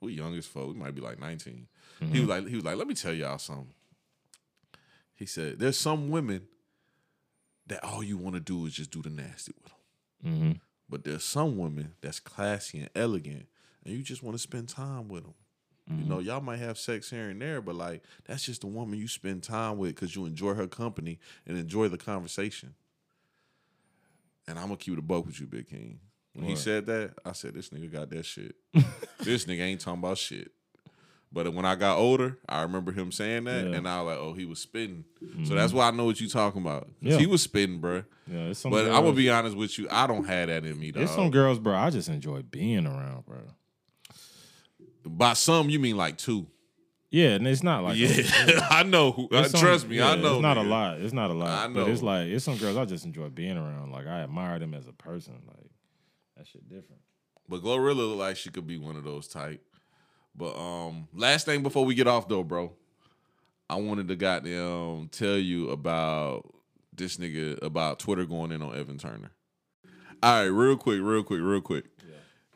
we young as fuck. We might be like 19. He was mm-hmm. like, he was like, "Let me tell y'all something." He said, "There's some women that all you want to do is just do the nasty with them, Mm-hmm. but there's some women that's classy and elegant, and you just want to spend time with them." You know, y'all might have sex here and there, but like that's just the woman you spend time with because you enjoy her company and enjoy the conversation. And I'm gonna keep the buck with you, Big King. When he said that, I said, "This nigga got that shit. this nigga ain't talking about shit." But when I got older, I remember him saying that, Yeah. and I was like, "Oh, he was spitting." So mm-hmm. that's why I know what you're talking about. Yeah. He was spitting, bro. Yeah. It's some But girls, I'm gonna be honest with you, I don't have that in me, There's dog. some girls, bro. I just enjoy being around, bro. By some, you mean like two? Yeah, and it's not like yeah, I know. who- It's some- trust me, I know. It's not a lot. It's not a lot. I But it's like it's some girls I just enjoy being around. Like I admire them as a person. Like that shit different. But Glorilla look like she could be one of those type. But um, last thing before we get off though, bro, I wanted to goddamn tell you about this nigga about Twitter going in on Evan Turner. All right, real quick, real quick, real quick.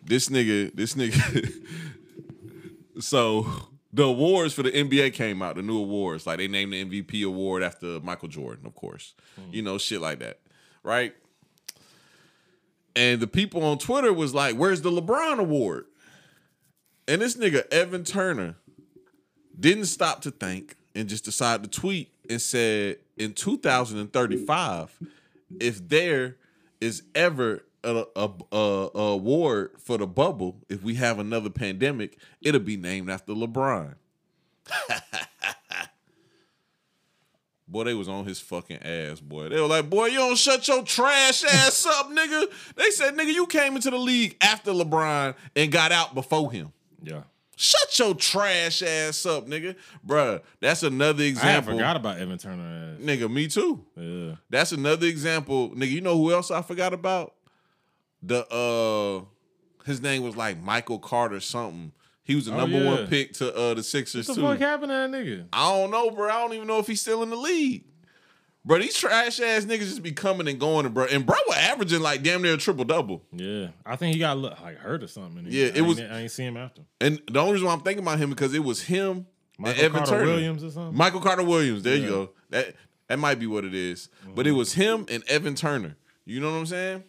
This nigga, this nigga. so the awards for the NBA came out, the new awards. Like they named the MVP award after Michael Jordan, of course. You know, shit like that, right? And the people on Twitter was like, "Where's the LeBron award?" And this nigga Evan Turner didn't stop to think and just decided to tweet and said, "In 2035, if there is ever a, a, a, a award for the bubble, if we have another pandemic, it'll be named after LeBron." Boy, they was on his fucking ass, boy. They were like, boy, you don't shut your trash ass up, nigga. They said, nigga, you came into the league after LeBron and got out before him. Yeah. Shut your trash ass up, nigga. Bruh, that's another example. I forgot about Evan Turner ass. Nigga, me too. Yeah. That's another example. Nigga, you know who else I forgot about? The uh his name was like Michael Carter something. He was the Oh, number yeah. one pick to uh the Sixers What the too. fuck happened to that nigga? I don't know, bro. I don't even know if he's still in the league. Bro, these trash ass niggas just be coming and going, and bro. And bro was averaging like damn near a triple double. Yeah. I think he got look, like hurt or something. Yeah, I it ain't- was- I ain't see him after. And the only reason why I'm thinking about him because it was him Michael and Evan Carter Turner. Williams or something. Michael Carter Williams. There you go. That that might be what it is. But it was him and Evan Turner. You know what I'm saying?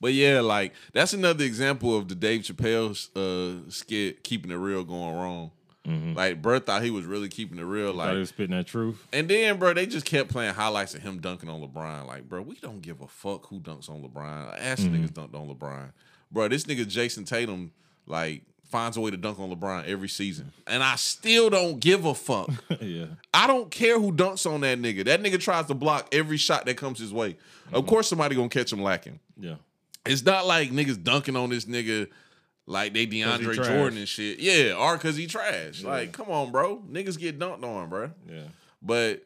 But yeah, like that's another example of the Dave Chappelle uh, skit keeping it real going wrong. Like, bro thought he was really keeping it real. Thought he Like, was spitting that truth. and then, bro, they just kept playing highlights of him dunking on LeBron. Like, bro, we don't give a fuck who dunks on LeBron. Ask Mm-hmm. niggas dunked on LeBron. Bro, this nigga Jayson Tatum, like, finds a way to dunk on LeBron every season. And I still don't give a fuck. yeah. I don't care who dunks on that nigga. That nigga tries to block every shot that comes his way. Of course, somebody gonna catch him lacking. Yeah. It's not like niggas dunking on this nigga like they DeAndre. Jordan and shit. Yeah, or cause he trash. Like, come on, bro. Niggas get dunked on, bro. Yeah. But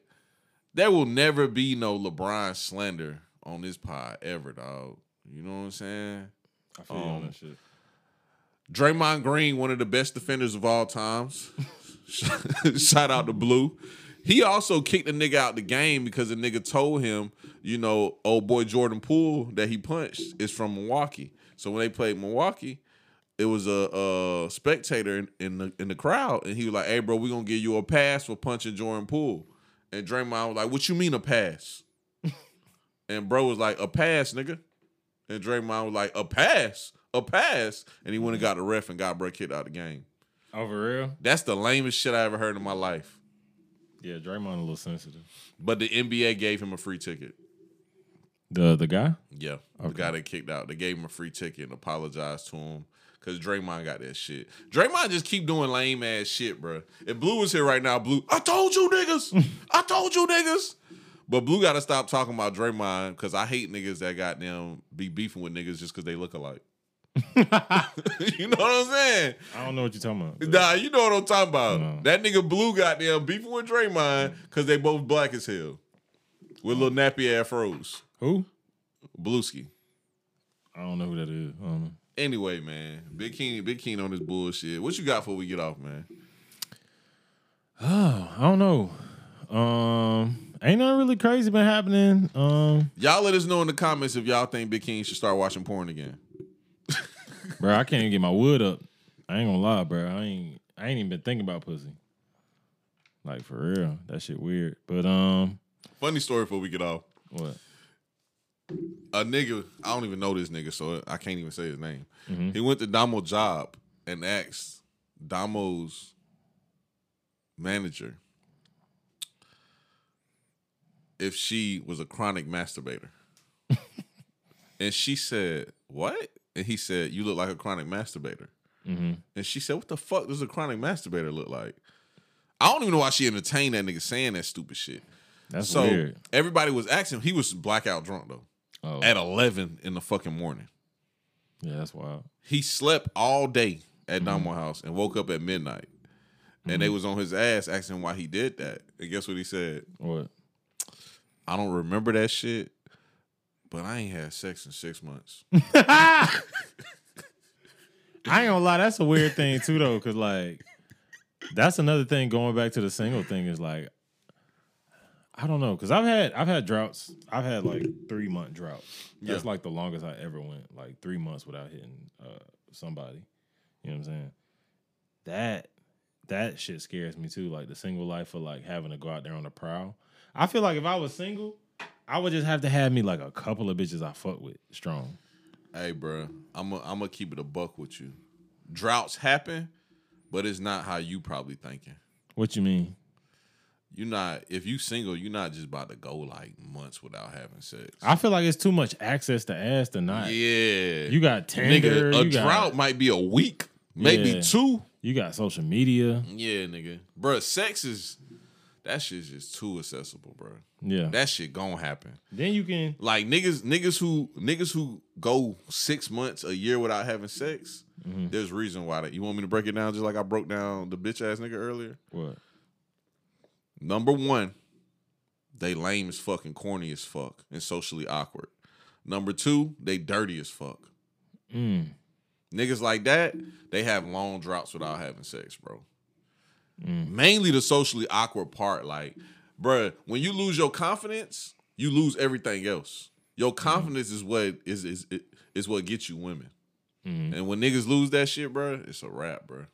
there will never be no LeBron slander on this pod ever, dog. You know what I'm saying? I feel you on Um, that shit. Draymond Green, one of the best defenders of all times. Shout out to Blue. He also kicked a nigga out the game because the nigga told him, you know, old boy Jordan Poole that he punched is from Milwaukee. So when they played Milwaukee, it was a, a spectator in, in the in the crowd, and he was like, "Hey, bro, we gonna give you a pass for punching Jordan Poole." And Draymond was like, "What you mean a pass?" and bro was like, "A pass, nigga." And Draymond was like, "A pass, a pass," and he went and got the ref and got bro kicked out of the game. Oh, for real? That's the lamest shit I ever heard in my life. Yeah, Draymond a little sensitive. But the NBA gave him a free ticket. The the guy? Yeah, the guy that kicked out, they gave him a free ticket and apologized to him because Draymond got that shit. Draymond just keep doing lame ass shit, bro. If Blue was here right now, Blue, I told you niggas, I told you niggas. But Blue got to stop talking about Draymond because I hate niggas that got them be beefing with niggas just because they look alike. you know what I'm saying? I don't know what you're talking about. Nah, you know what I'm talking about. No. That nigga Blue got them beefing with Draymond because they both black as hell with little nappy afros. Who? Blueski. I don't know who that is. I don't know. Anyway, man, Big Keen, Big Keen on this bullshit. What you got before we get off, man? Oh, I don't know. Um, ain't nothing really crazy been happening. Um, Y'all let us know in the comments if y'all think Big King should start watching porn again. bro, I can't even get my wood up. I ain't gonna lie, bro. I ain't. I ain't even been thinking about pussy. Like for real, that shit weird. But um, Funny story before we get off. what? A nigga, I don't even know this nigga, so I can't even say his name. Mm-hmm. He went to Damo job and asked Damo's manager if she was a chronic masturbator. and she said, What? And he said, You look like a chronic masturbator. Mm-hmm. And she said, What the fuck does a chronic masturbator look like? I don't even know why she entertained that nigga saying that stupid shit. That's so weird. everybody was asking. He was blackout drunk though. Oh, At eleven in the fucking morning. yeah, that's wild. He slept all day at Mm-hmm. Damo House and woke up at midnight. And they was on his ass asking why he did that. And guess what he said? What? I don't remember that shit, but I ain't had sex in six months. I ain't gonna lie, that's a weird thing too, though, because like that's another thing. Going back to the single thing is like, I don't know, because I've had I've had droughts. I've had like three month droughts. That's Yeah. like the longest I ever went, like three months without hitting uh, somebody. You know what I'm saying? That that shit scares me too. Like the single life of like having to go out there on the prowl. I feel like if I was single, I would just have to have me like a couple of bitches I fuck with strong. hey, bro, I'm i I'm gonna keep it a buck with you. Droughts happen, but it's not how you probably thinking. What you mean? You're not if you single, you're not just about to go like months without having sex. I feel like it's too much access to ass to not. yeah, You got Tinder. nigga. A you got, drought might be a week, maybe Yeah. two. You got social media. Yeah, nigga. Bruh, sex is that shit's just too accessible, bro. Yeah. That shit gonna happen. then you can. Like niggas, niggas who niggas who go six months, a year without having sex. Mm-hmm. There's reason why that. You want me to break it down just like I broke down the bitch ass nigga earlier? What? Number one, they lame as fuck and corny as fuck and socially awkward. Number two, they dirty as fuck. Mm. Niggas like that, they have long droughts without having sex, bro. Mm. Mainly the socially awkward part. Like, bruh, when you lose your confidence, you lose everything else. Your Mm. confidence is what is is is what gets you women. Mm. And when niggas lose that shit, bruh, it's a wrap, bruh.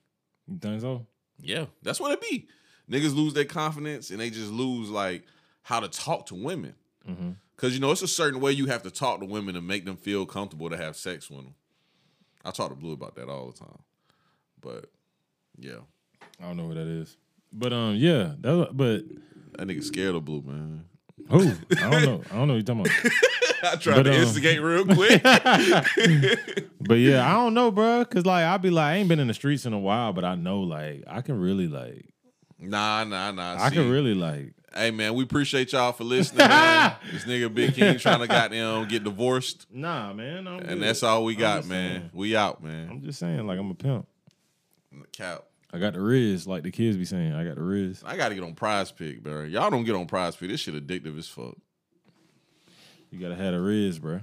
You think so? Yeah, that's what it be. Niggas lose their confidence and they just lose like how to talk to women. Mhm. Cause you know it's a certain way you have to talk to women to make them feel comfortable to have sex with them. I talk to Blue about that all the time, but yeah, I don't know who that is. But um, yeah. That, but that nigga scared of Blue, man. who? I don't know. I don't know what you're talking about. I tried But, to um, instigate real quick. But yeah, I don't know, bro. Cause like I be like, I ain't been in the streets in a while, but I know like I can really like nah, nah, nah. I See, can really like Hey man, we appreciate y'all for listening. this nigga Big King trying to goddamn get divorced, nah, man. I'm and good. that's all we got, man. saying. We out, man. I'm just saying, like I'm a pimp. Cap. I got the riz, like the kids be saying. I got the riz. I gotta get on Prize Pick, bro. Y'all don't get on Prize Pick. This shit addictive as fuck. You gotta have the riz, bro.